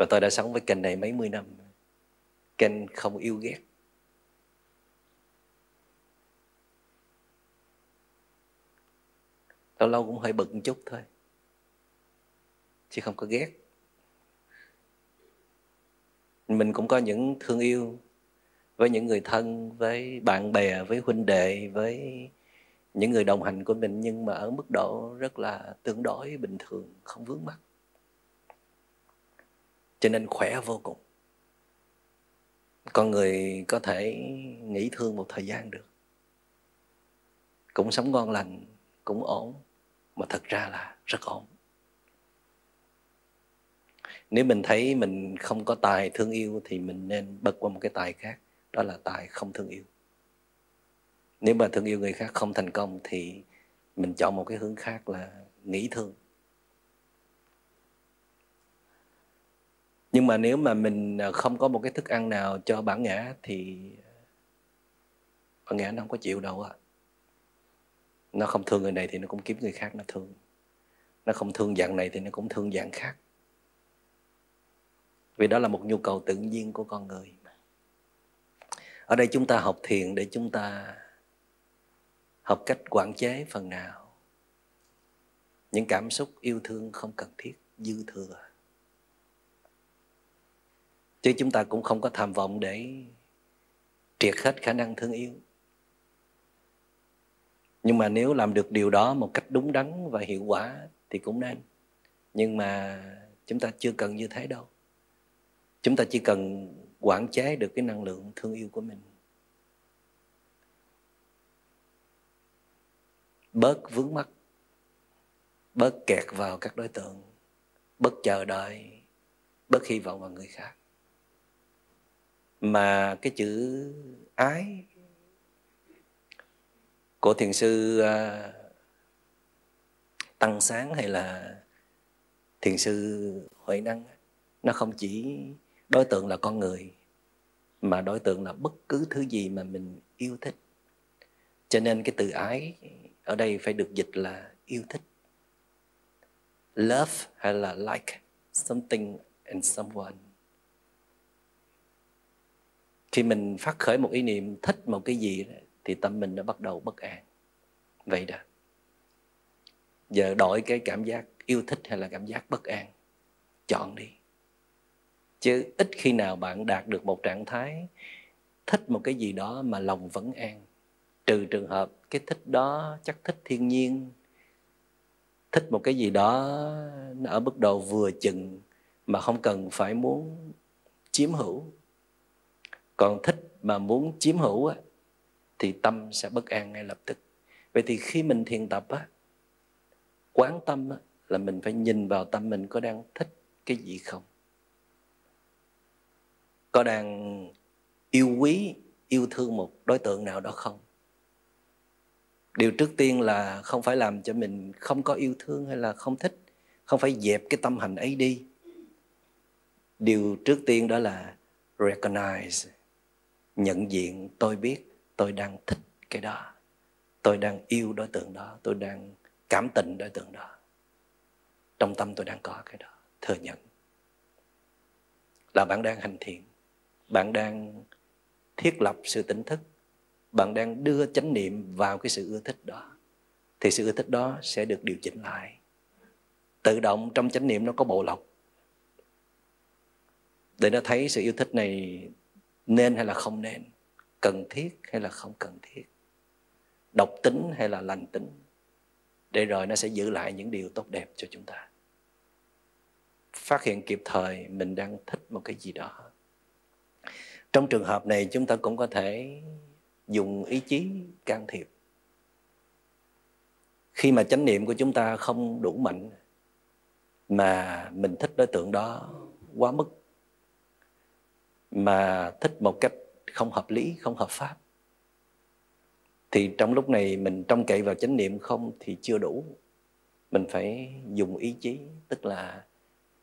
Và tôi đã sống với kênh này mấy mươi năm. Kênh không yêu ghét. Lâu lâu cũng hơi bực một chút thôi. Chứ không có ghét. Mình cũng có những thương yêu với những người thân, với bạn bè, với huynh đệ, với những người đồng hành của mình nhưng mà ở mức độ rất là tương đối bình thường, không vướng mắc cho nên khỏe vô cùng. Con người có thể nghỉ thương một thời gian được. Cũng sống ngon lành, cũng ổn, mà thật ra là rất ổn. Nếu mình thấy mình không có tài thương yêu thì mình nên bật qua một cái tài khác, đó là tài không thương yêu. Nếu mà thương yêu người khác không thành công thì mình chọn một cái hướng khác là nghĩ thương. Nhưng mà nếu mà mình à, không có một cái thức ăn nào cho bản ngã thì à, bản ngã nó không có chịu đâu á. Nó không thương người này thì nó cũng kiếm người khác nó thương. Nó không thương dạng này thì nó cũng thương dạng khác. Vì đó là một nhu cầu tự nhiên của con người ở đây chúng ta học thiền để chúng ta học cách quản chế phần nào. Những cảm xúc yêu thương không cần thiết, dư thừa chứ chúng ta cũng không có tham vọng để triệt hết khả năng thương yêu. Nhưng mà nếu làm được điều đó một cách đúng đắn và hiệu quả thì cũng nên. Nhưng mà chúng ta chưa cần như thế đâu. Chúng ta chỉ cần quản chế được cái năng lượng thương yêu của mình. Bớt vướng mắc, bớt kẹt vào các đối tượng, bớt chờ đợi, bớt hy vọng vào người khác mà cái chữ ái của thiền sư uh, tăng sáng hay là thiền sư huệ năng nó không chỉ đối tượng là con người mà đối tượng là bất cứ thứ gì mà mình yêu thích. Cho nên cái từ ái ở đây phải được dịch là yêu thích. Love hay là like something and someone khi mình phát khởi một ý niệm, thích một cái gì thì tâm mình nó bắt đầu bất an. Vậy đó. Giờ đổi cái cảm giác yêu thích hay là cảm giác bất an, chọn đi. Chứ ít khi nào bạn đạt được một trạng thái thích một cái gì đó mà lòng vẫn an. Trừ trường hợp cái thích đó chắc thích thiên nhiên, thích một cái gì đó ở mức độ vừa chừng mà không cần phải muốn chiếm hữu còn thích mà muốn chiếm hữu á, thì tâm sẽ bất an ngay lập tức. Vậy thì khi mình thiền tập á quán tâm á, là mình phải nhìn vào tâm mình có đang thích cái gì không? Có đang yêu quý yêu thương một đối tượng nào đó không? Điều trước tiên là không phải làm cho mình không có yêu thương hay là không thích không phải dẹp cái tâm hành ấy đi. Điều trước tiên đó là recognize nhận diện tôi biết tôi đang thích cái đó. Tôi đang yêu đối tượng đó, tôi đang cảm tình đối tượng đó. Trong tâm tôi đang có cái đó, thừa nhận. Là bạn đang hành thiện, bạn đang thiết lập sự tỉnh thức, bạn đang đưa chánh niệm vào cái sự ưa thích đó, thì sự ưa thích đó sẽ được điều chỉnh lại. Tự động trong chánh niệm nó có bộ lọc. Để nó thấy sự yêu thích này nên hay là không nên, cần thiết hay là không cần thiết, độc tính hay là lành tính, để rồi nó sẽ giữ lại những điều tốt đẹp cho chúng ta. Phát hiện kịp thời, mình đang thích một cái gì đó. Trong trường hợp này, chúng ta cũng có thể dùng ý chí can thiệp. Khi mà chánh niệm của chúng ta không đủ mạnh, mà mình thích đối tượng đó quá mức mà thích một cách không hợp lý, không hợp pháp. Thì trong lúc này mình trông cậy vào chánh niệm không thì chưa đủ. Mình phải dùng ý chí, tức là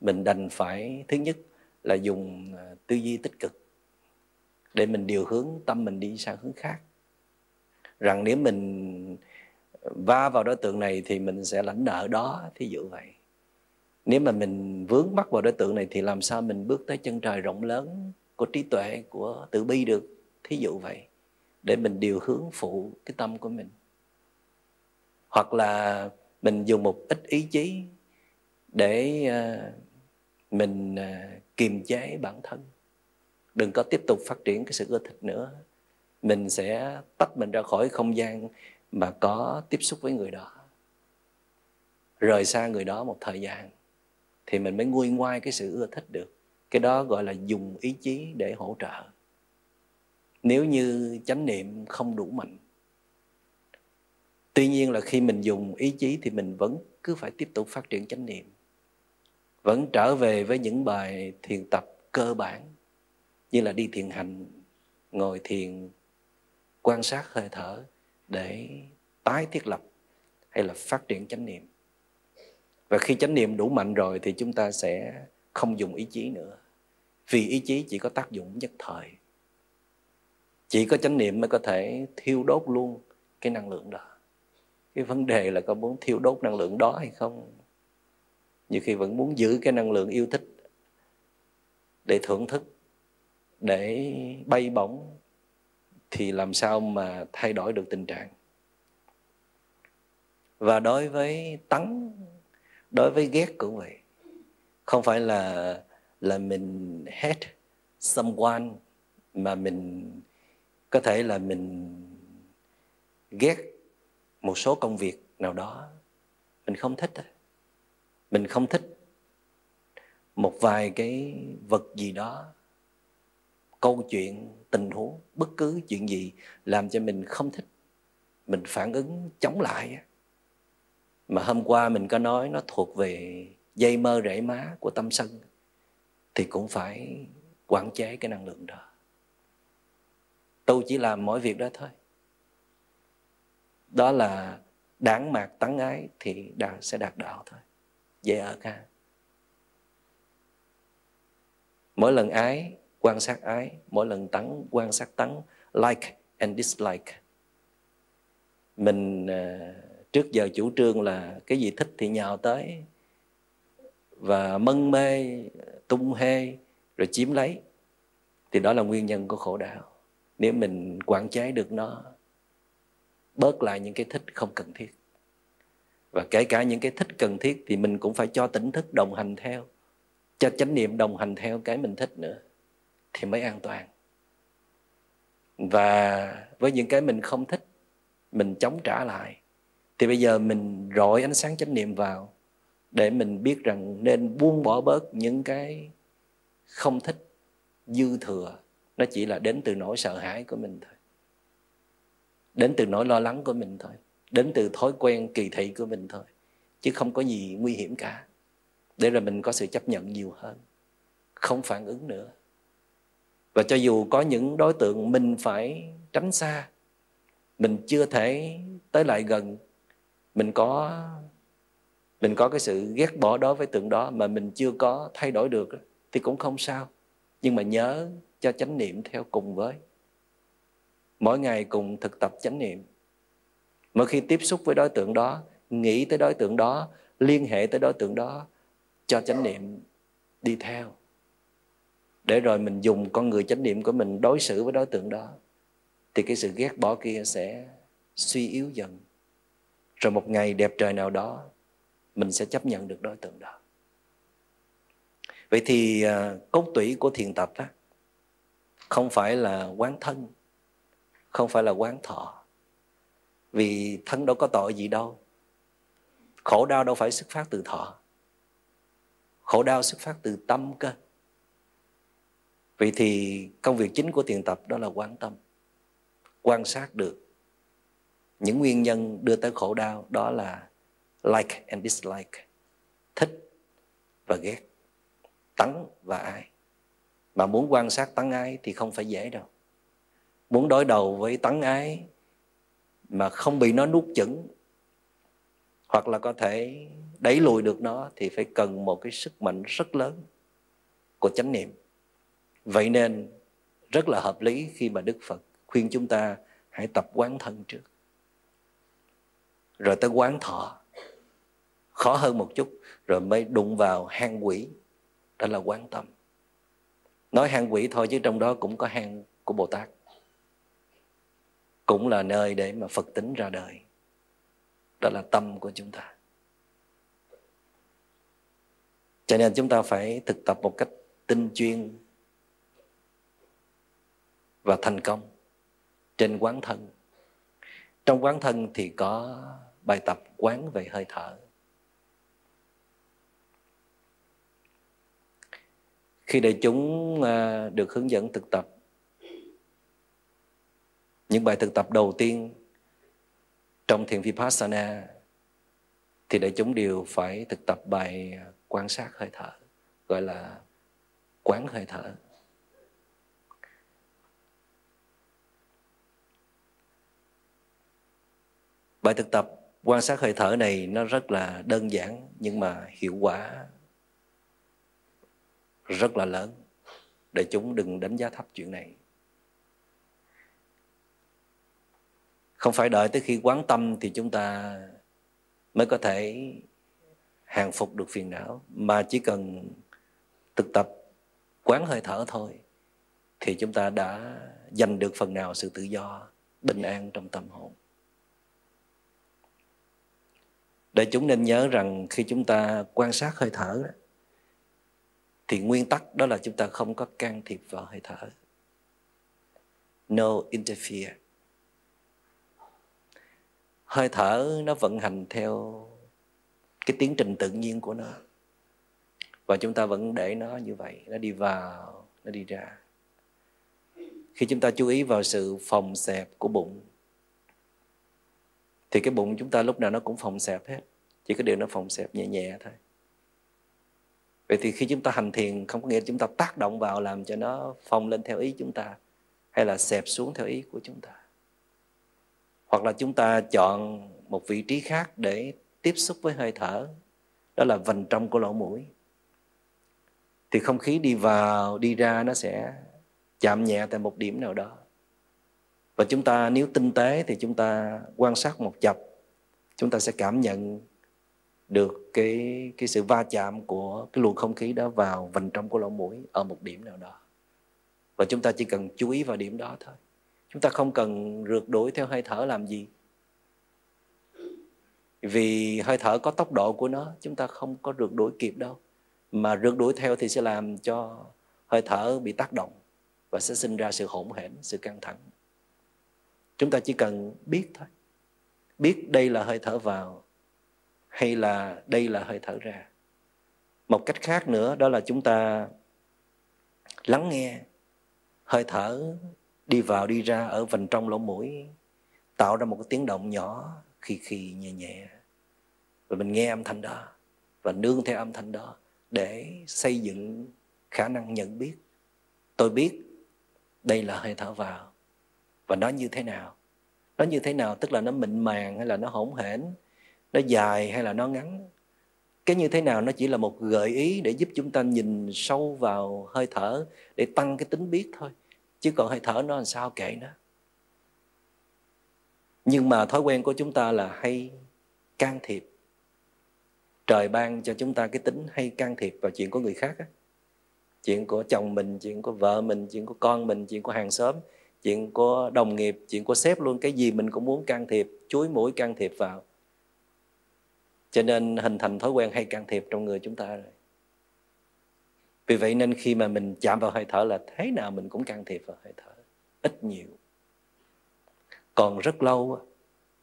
mình đành phải, thứ nhất là dùng à, tư duy tích cực để mình điều hướng tâm mình đi sang hướng khác. Rằng nếu mình va vào đối tượng này thì mình sẽ lãnh nợ đó, thí dụ vậy. Nếu mà mình vướng mắc vào đối tượng này thì làm sao mình bước tới chân trời rộng lớn của trí tuệ, của tự bi được thí dụ vậy, để mình điều hướng phụ cái tâm của mình. Hoặc là mình dùng một ít ý chí để à, mình à, kiềm chế bản thân. Đừng có tiếp tục phát triển cái sự ưa thích nữa. Mình sẽ tách mình ra khỏi không gian mà có tiếp xúc với người đó. Rời xa người đó một thời gian thì mình mới nguôi ngoai cái sự ưa thích được cái đó gọi là dùng ý chí để hỗ trợ. Nếu như chánh niệm không đủ mạnh, tuy nhiên là khi mình dùng ý chí thì mình vẫn cứ phải tiếp tục phát triển chánh niệm, vẫn trở về với những bài thiền tập cơ bản như là đi thiền hành, ngồi thiền, quan sát hơi thở để tái thiết lập hay là phát triển chánh niệm. Và khi chánh niệm đủ mạnh rồi thì chúng ta sẽ không dùng ý chí nữa. Vì ý chí chỉ có tác dụng nhất thời. Chỉ có chánh niệm mới có thể thiêu đốt luôn cái năng lượng đó. Cái vấn đề là có muốn thiêu đốt năng lượng đó hay không? Nhiều khi vẫn muốn giữ cái năng lượng yêu thích để thưởng thức, để bay bổng, thì làm sao mà thay đổi được tình trạng? Và đối với tấn, đối với ghét cũng vậy không phải là là mình hate someone mà mình có thể là mình ghét một số công việc nào đó. Mình không thích mình không thích một vài cái vật gì đó, câu chuyện, tình huống, bất cứ chuyện gì làm cho mình không thích. Mình phản ứng chống lại mà hôm qua mình có nói nó thuộc về dây mơ rễ má của tâm sân thì cũng phải quản chế cái năng lượng đó. Tôi chỉ làm mỗi việc đó thôi. Đó là đáng mạc tấn ái thì đạt, sẽ đạt đạo thôi. Dễ ở ca. Mỗi lần ái quan sát ái mỗi lần tấn quan sát tấn like and dislike. Mình ờ, trước giờ chủ trương là cái gì thích thì nhào tới và mân mê, tung hê, rồi chiếm lấy. Thì đó là nguyên nhân của khổ đau. Nếu mình quản chế được nó, bớt lại những cái thích không cần thiết. Và kể cả những cái thích cần thiết thì mình cũng phải cho tỉnh thức đồng hành theo, cho chánh niệm đồng hành theo cái mình thích nữa thì mới an toàn. Và với những cái mình không thích, mình chống trả lại, thì bây giờ mình rọi ánh sáng chánh niệm vào để mình biết rằng nên buông bỏ bớt những cái không thích dư thừa. Nó chỉ là đến từ nỗi sợ hãi của mình thôi. Đến từ nỗi lo lắng của mình thôi. Đến từ thói quen kỳ thị của mình thôi. Chứ không có gì nguy hiểm cả. Để rồi mình có sự chấp nhận nhiều hơn. Không phản ứng nữa. Và cho dù có những đối tượng mình phải tránh xa, mình chưa thể tới lại gần, mình có mình có cái sự ghét bỏ đối với tượng đó mà mình chưa có thay đổi được thì cũng không sao. Nhưng mà nhớ cho chánh niệm theo cùng với. Mỗi ngày cùng thực tập chánh niệm. Mỗi khi tiếp xúc với đối tượng đó, nghĩ tới đối tượng đó, liên hệ tới đối tượng đó, cho chánh niệm đi theo. Để rồi mình dùng con người chánh niệm của mình đối xử với đối tượng đó, thì cái sự ghét bỏ kia sẽ suy yếu dần. Rồi một ngày đẹp trời nào đó mình sẽ chấp nhận được đối tượng đó. Vậy thì à, cốt tủy của thiền tập đó không phải là quán thân, không phải là quán thọ. Vì thân đâu có tội gì đâu. Khổ đau đâu phải xuất phát từ thọ. Khổ đau xuất phát từ tâm cơ. Vậy thì công việc chính của thiền tập đó là quan tâm, quan sát được những nguyên nhân đưa tới khổ đau, đó là like and dislike. Thích và ghét. Tấn và ai mà muốn quan sát tấn ái thì không phải dễ đâu. Muốn đối đầu với tấn ái mà không bị nó nuốt chửng, hoặc là có thể đẩy lùi được nó, thì phải cần một cái sức mạnh rất lớn của chánh niệm. Vậy nên rất là hợp lý khi mà đức phật khuyên chúng ta hãy tập quán thân trước. Rồi tới quán thọ khó hơn một chút, rồi mới đụng vào hang quỷ. Đó là quán tâm. Nói hang quỷ thôi chứ trong đó cũng có hang của bồ tát. Cũng là nơi để mà phật tính ra đời. Đó là tâm của chúng ta. Cho nên chúng ta phải thực tập một cách tinh chuyên và thành công trên quán thân. Trong quán thân thì có bài tập quán về hơi thở. Khi đại chúng à, được hướng dẫn thực tập. Những bài thực tập đầu tiên trong thiền vipassana thì đại chúng đều phải thực tập bài quan sát hơi thở, gọi là quán hơi thở. Bài thực tập quan sát hơi thở này nó rất là đơn giản nhưng mà hiệu quả rất là lớn để chúng đừng đánh giá thấp chuyện này không phải đợi tới khi quán tâm thì chúng ta mới có thể hàng phục được phiền não, mà chỉ cần thực tập quán hơi thở thôi thì chúng ta đã giành được phần nào sự tự do, bình an trong tâm hồn để chúng nên nhớ rằng khi chúng ta quan sát hơi thở đó thì nguyên tắc đó là chúng ta không có can thiệp vào hơi thở. No interfere. Hơi thở nó vận hành theo cái tiến trình tự nhiên của nó. Và chúng ta vẫn để nó như vậy, nó đi vào, nó đi ra. Khi chúng ta chú ý vào sự phòng xẹp của bụng, thì cái bụng chúng ta lúc nào nó cũng phòng xẹp hết. Chỉ có điều nó phòng xẹp nhẹ nhẹ thôi vậy thì khi chúng ta hành thiền, không có nghĩa chúng ta tác động vào làm cho nó phồng lên theo ý chúng ta, hay là xẹp xuống theo ý của chúng ta. Hoặc là chúng ta chọn một vị trí khác để tiếp xúc với hơi thở, đó là vành trong của lỗ mũi. Thì không khí đi vào, đi ra nó sẽ chạm nhẹ tại một điểm nào đó. Và chúng ta, nếu tinh tế thì chúng ta quan sát một chập, chúng ta sẽ cảm nhận được cái cái sự va chạm của cái luồng không khí đó vào vành trong của lỗ mũi ở một điểm nào đó. Và chúng ta chỉ cần chú ý vào điểm đó thôi. Chúng ta không cần rượt đuổi theo hơi thở làm gì. Vì hơi thở có tốc độ của nó, chúng ta không có rượt đuổi kịp đâu. Mà rượt đuổi theo thì sẽ làm cho hơi thở bị tác động và sẽ sinh ra sự hỗn hển, sự căng thẳng. Chúng ta chỉ cần biết thôi. Biết đây là hơi thở vào hay là đây là hơi thở ra? Một cách khác nữa, đó là chúng ta lắng nghe hơi thở đi vào đi ra ở vành trong lỗ mũi, tạo ra một cái tiếng động nhỏ khi khi nhẹ nhẹ. Và mình nghe âm thanh đó và nương theo âm thanh đó để xây dựng khả năng nhận biết. Tôi biết đây là hơi thở vào. Và nó như thế nào? Nó như thế nào? Tức là nó mịn màng hay là nó hỗn hển? Nó dài hay là nó ngắn? Cái như thế nào nó chỉ là một gợi ý để giúp chúng ta nhìn sâu vào hơi thở để tăng cái tính biết thôi. Chứ còn hơi thở nó làm sao kệ nó. Nhưng mà thói quen của chúng ta là hay can thiệp. Trời ban cho chúng ta cái tính hay can thiệp vào chuyện của người khác á. Chuyện của chồng mình, chuyện của vợ mình, chuyện của con mình, chuyện của hàng xóm, chuyện của đồng nghiệp, chuyện của sếp luôn. Cái gì mình cũng muốn can thiệp, chuối mũi can thiệp vào cho nên hình thành thói quen hay can thiệp trong người chúng ta rồi. Vì vậy nên khi mà mình chạm vào hơi thở là thế nào mình cũng can thiệp vào hơi thở, ít nhiều. Còn rất lâu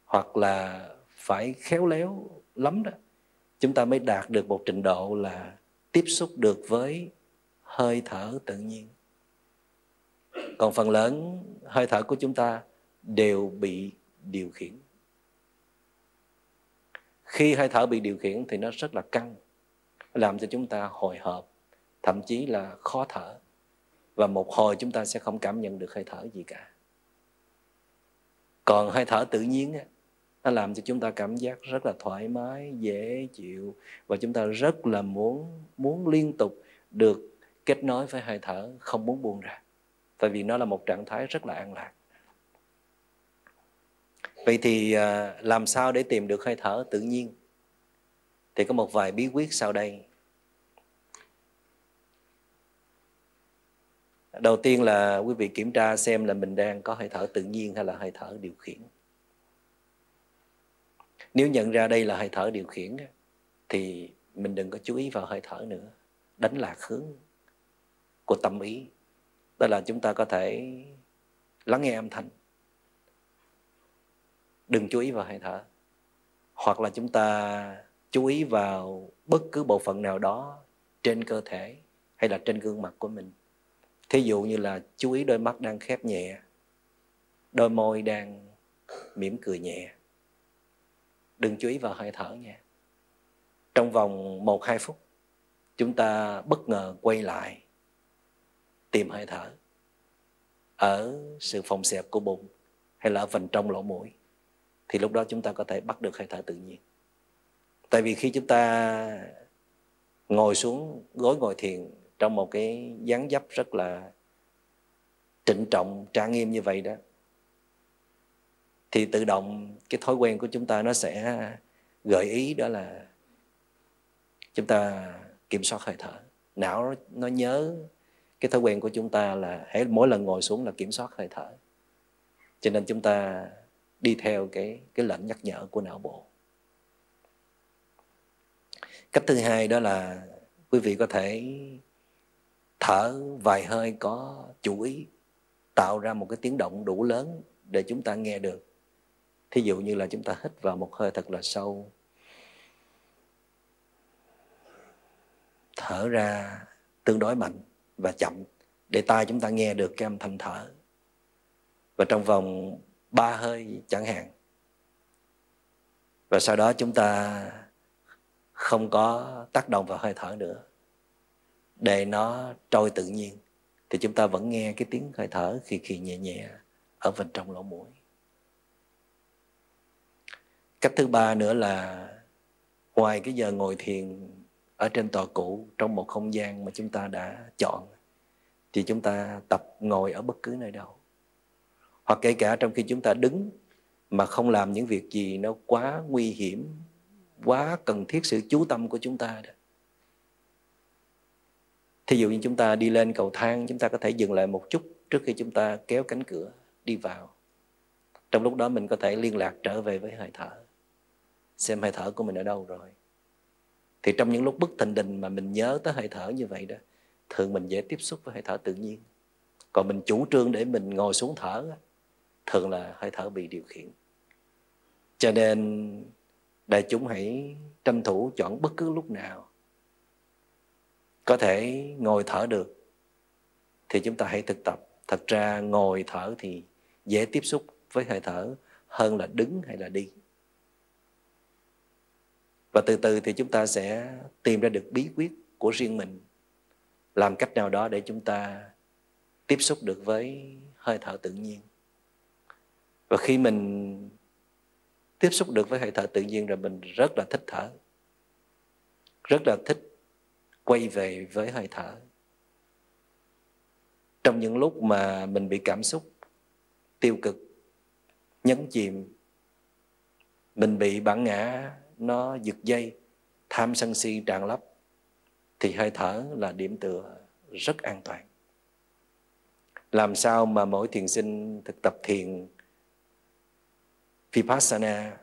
hoặc là phải khéo léo lắm đó, chúng ta mới đạt được một trình độ là tiếp xúc được với hơi thở tự nhiên. Còn phần lớn hơi thở của chúng ta đều bị điều khiển khi hơi thở bị điều khiển thì nó rất là căng, làm cho chúng ta hồi hộp, thậm chí là khó thở. Và một hồi chúng ta sẽ không cảm nhận được hơi thở gì cả. Còn hơi thở tự nhiên nó làm cho chúng ta cảm giác rất là thoải mái, dễ chịu. Và chúng ta rất là muốn muốn liên tục được kết nối với hơi thở, không muốn buông ra. Tại vì nó là một trạng thái rất là an lạc vậy thì à, làm sao để tìm được hơi thở tự nhiên? Thì có một vài bí quyết sau đây. Đầu tiên là quý vị kiểm tra xem là mình đang có hơi thở tự nhiên hay là hơi thở điều khiển. Nếu nhận ra đây là hơi thở điều khiển thì mình đừng có chú ý vào hơi thở nữa. Đánh lạc hướng của tâm ý. Đó là chúng ta có thể lắng nghe âm thanh đừng chú ý vào hơi thở. Hoặc là chúng ta chú ý vào bất cứ bộ phận nào đó trên cơ thể hay là trên gương mặt của mình. Thí dụ như là chú ý đôi mắt đang khép nhẹ, đôi môi đang mỉm cười nhẹ. Đừng chú ý vào hơi thở nha. Trong vòng một hai phút, chúng ta bất ngờ quay lại tìm hơi thở ở sự phòng xẹp của bụng hay là ở phần trong lỗ mũi thì lúc đó chúng ta có thể bắt được hơi thở tự nhiên. Tại vì khi chúng ta ngồi xuống, gối ngồi thiền trong một cái dáng dấp rất là trịnh trọng, trang nghiêm như vậy đó, thì tự động cái thói quen của chúng ta nó sẽ gợi ý đó là chúng ta kiểm soát hơi thở. Não nó nhớ cái thói quen của chúng ta là hãy mỗi lần ngồi xuống là kiểm soát hơi thở. Cho nên chúng ta đi theo cái cái lệnh nhắc nhở của não bộ. Cách thứ hai đó là quý vị có thể thở vài hơi có chú ý, tạo ra một cái tiếng động đủ lớn để chúng ta nghe được. Thí dụ như là chúng ta hít vào một hơi thật là sâu, thở ra tương đối mạnh và chậm để tai chúng ta nghe được cái âm thanh thở. Và trong vòng ba hơi chẳng hạn. Và sau đó chúng ta không có tác động vào hơi thở nữa. Để nó trôi tự nhiên thì chúng ta vẫn nghe cái tiếng hơi thở khi khi nhẹ nhẹ ở bên trong lỗ mũi. Cách thứ ba nữa là ngoài cái giờ ngồi thiền ở trên tòa cụ trong một không gian mà chúng ta đã chọn, thì chúng ta tập ngồi ở bất cứ nơi đâu hoặc kể cả trong khi chúng ta đứng mà không làm những việc gì nó quá nguy hiểm, quá cần thiết sự chú tâm của chúng ta đó. Thí dụ như chúng ta đi lên cầu thang, chúng ta có thể dừng lại một chút trước khi chúng ta kéo cánh cửa đi vào. Trong lúc đó mình có thể liên lạc trở về với hơi thở, xem hơi thở của mình ở đâu rồi. Thì trong những lúc bất thình đình mà mình nhớ tới hơi thở như vậy đó, thường mình dễ tiếp xúc với hơi thở tự nhiên. Còn mình chủ trương để mình ngồi xuống thở thường là hơi thở bị điều khiển. Cho nên đại chúng hãy tranh thủ chọn bất cứ lúc nào có thể ngồi thở được thì chúng ta hãy thực tập. Thật ra ngồi thở thì dễ tiếp xúc với hơi thở hơn là đứng hay là đi. Và từ từ thì chúng ta sẽ tìm ra được bí quyết của riêng mình. Làm cách nào đó để chúng ta tiếp xúc được với hơi thở tự nhiên và khi mình tiếp xúc được với hơi thở tự nhiên rồi, mình rất là thích thở. Rất là thích quay về với hơi thở. Trong những lúc mà mình bị cảm xúc tiêu cực, nhấn chìm, mình bị bản ngã, nó giật dây, tham sân si tràn lấp, thì hơi thở là điểm tựa rất an toàn. Làm sao mà mỗi thiền sinh thực tập thiền vipassana,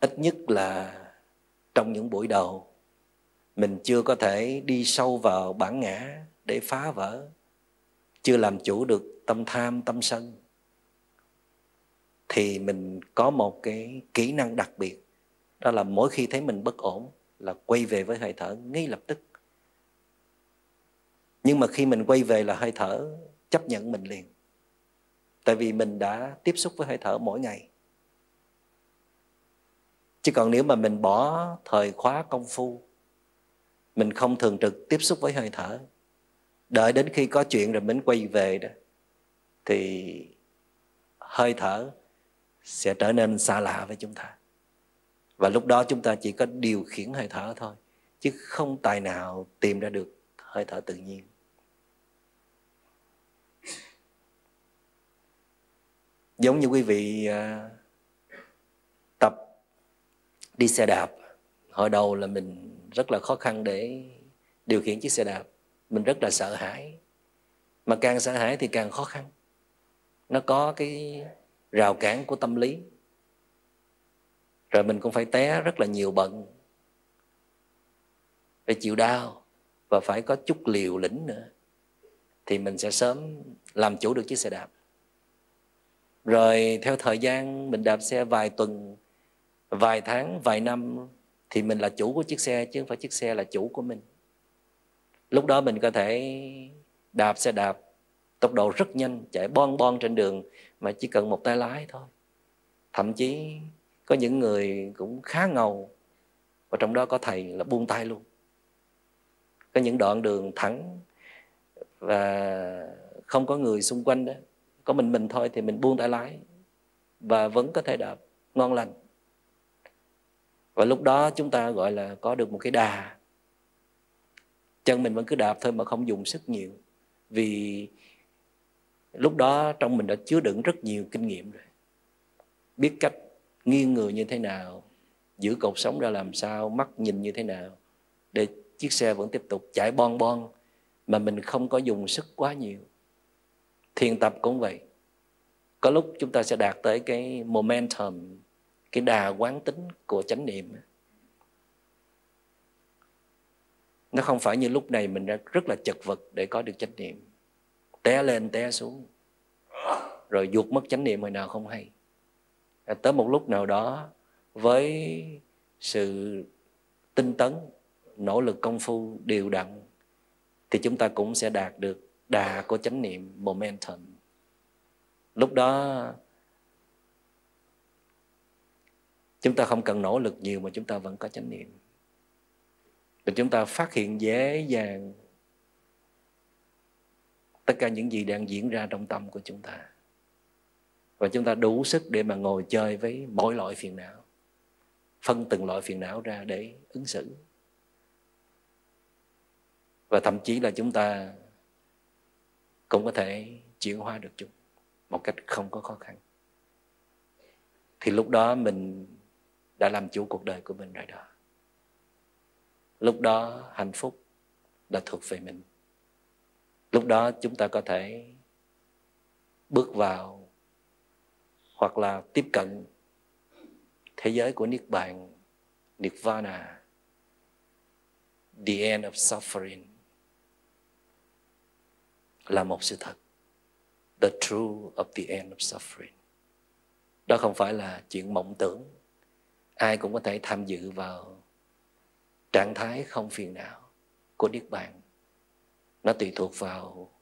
ít nhất là trong những buổi đầu, mình chưa có thể đi sâu vào bản ngã để phá vỡ, chưa làm chủ được tâm tham, tâm sân. Thì mình có một cái kỹ năng đặc biệt, đó là mỗi khi thấy mình bất ổn là quay về với hơi thở ngay lập tức. Nhưng mà khi mình quay về là hơi thở chấp nhận mình liền tại vì mình đã tiếp xúc với hơi thở mỗi ngày. Chứ còn nếu mà mình bỏ thời khóa công phu, mình không thường trực tiếp xúc với hơi thở, đợi đến khi có chuyện rồi mình quay về đó, thì hơi thở sẽ trở nên xa lạ với chúng ta. Và lúc đó chúng ta chỉ có điều khiển hơi thở thôi, chứ không tài nào tìm ra được hơi thở tự nhiên. Giống như quý vị à, tập đi xe đạp, hồi đầu là mình rất là khó khăn để điều khiển chiếc xe đạp. Mình rất là sợ hãi. Mà càng sợ hãi thì càng khó khăn. Nó có cái rào cản của tâm lý. Rồi mình cũng phải té rất là nhiều bận, phải chịu đau và phải có chút liều lĩnh nữa. Thì mình sẽ sớm làm chủ được chiếc xe đạp rồi theo thời gian mình đạp xe vài tuần, vài tháng, vài năm thì mình là chủ của chiếc xe chứ không phải chiếc xe là chủ của mình. Lúc đó mình có thể đạp xe đạp tốc độ rất nhanh, chạy bon bon trên đường mà chỉ cần một tay lái thôi. Thậm chí có những người cũng khá ngầu và trong đó có thầy là buông tay luôn. Có những đoạn đường thẳng và không có người xung quanh đó có mình mình thôi thì mình buông tay lái và vẫn có thể đạp ngon lành. Và lúc đó chúng ta gọi là có được một cái đà. Chân mình vẫn cứ đạp thôi mà không dùng sức nhiều. Vì lúc đó trong mình đã chứa đựng rất nhiều kinh nghiệm rồi. Biết cách nghiêng người như thế nào, giữ cột sống ra làm sao, mắt nhìn như thế nào để chiếc xe vẫn tiếp tục chạy bon bon mà mình không có dùng sức quá nhiều thiền tập cũng vậy. Có lúc chúng ta sẽ đạt tới cái momentum, cái đà quán tính của chánh niệm. Nó không phải như lúc này mình rất là chật vật để có được chánh niệm. Té lên, té xuống. Rồi ruột mất chánh niệm hồi nào không hay. À, tới một lúc nào đó, với sự tinh tấn, nỗ lực công phu đều đặn, thì chúng ta cũng sẽ đạt được đà của chánh niệm, momentum. Lúc đó, chúng ta không cần nỗ lực nhiều mà chúng ta vẫn có chánh niệm. Và chúng ta phát hiện dễ dàng tất cả những gì đang diễn ra trong tâm của chúng ta. Và chúng ta đủ sức để mà ngồi chơi với mỗi loại phiền não, phân từng loại phiền não ra để ứng xử. Và thậm chí là chúng ta cũng có thể chuyển hóa được chúng một cách không có khó khăn. Thì lúc đó mình đã làm chủ cuộc đời của mình rồi đó. Lúc đó hạnh phúc đã thuộc về mình. Lúc đó chúng ta có thể bước vào hoặc là tiếp cận thế giới của niết bàn nirvana the end of suffering là một sự thật. The truth of the end of suffering. Đó không phải là chuyện mộng tưởng. Ai cũng có thể tham dự vào trạng thái không phiền não của niết bàn. Nó tùy thuộc vào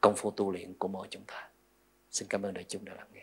công phu tu luyện của mỗi chúng ta. Xin cảm ơn đại chúng đã lắng nghe.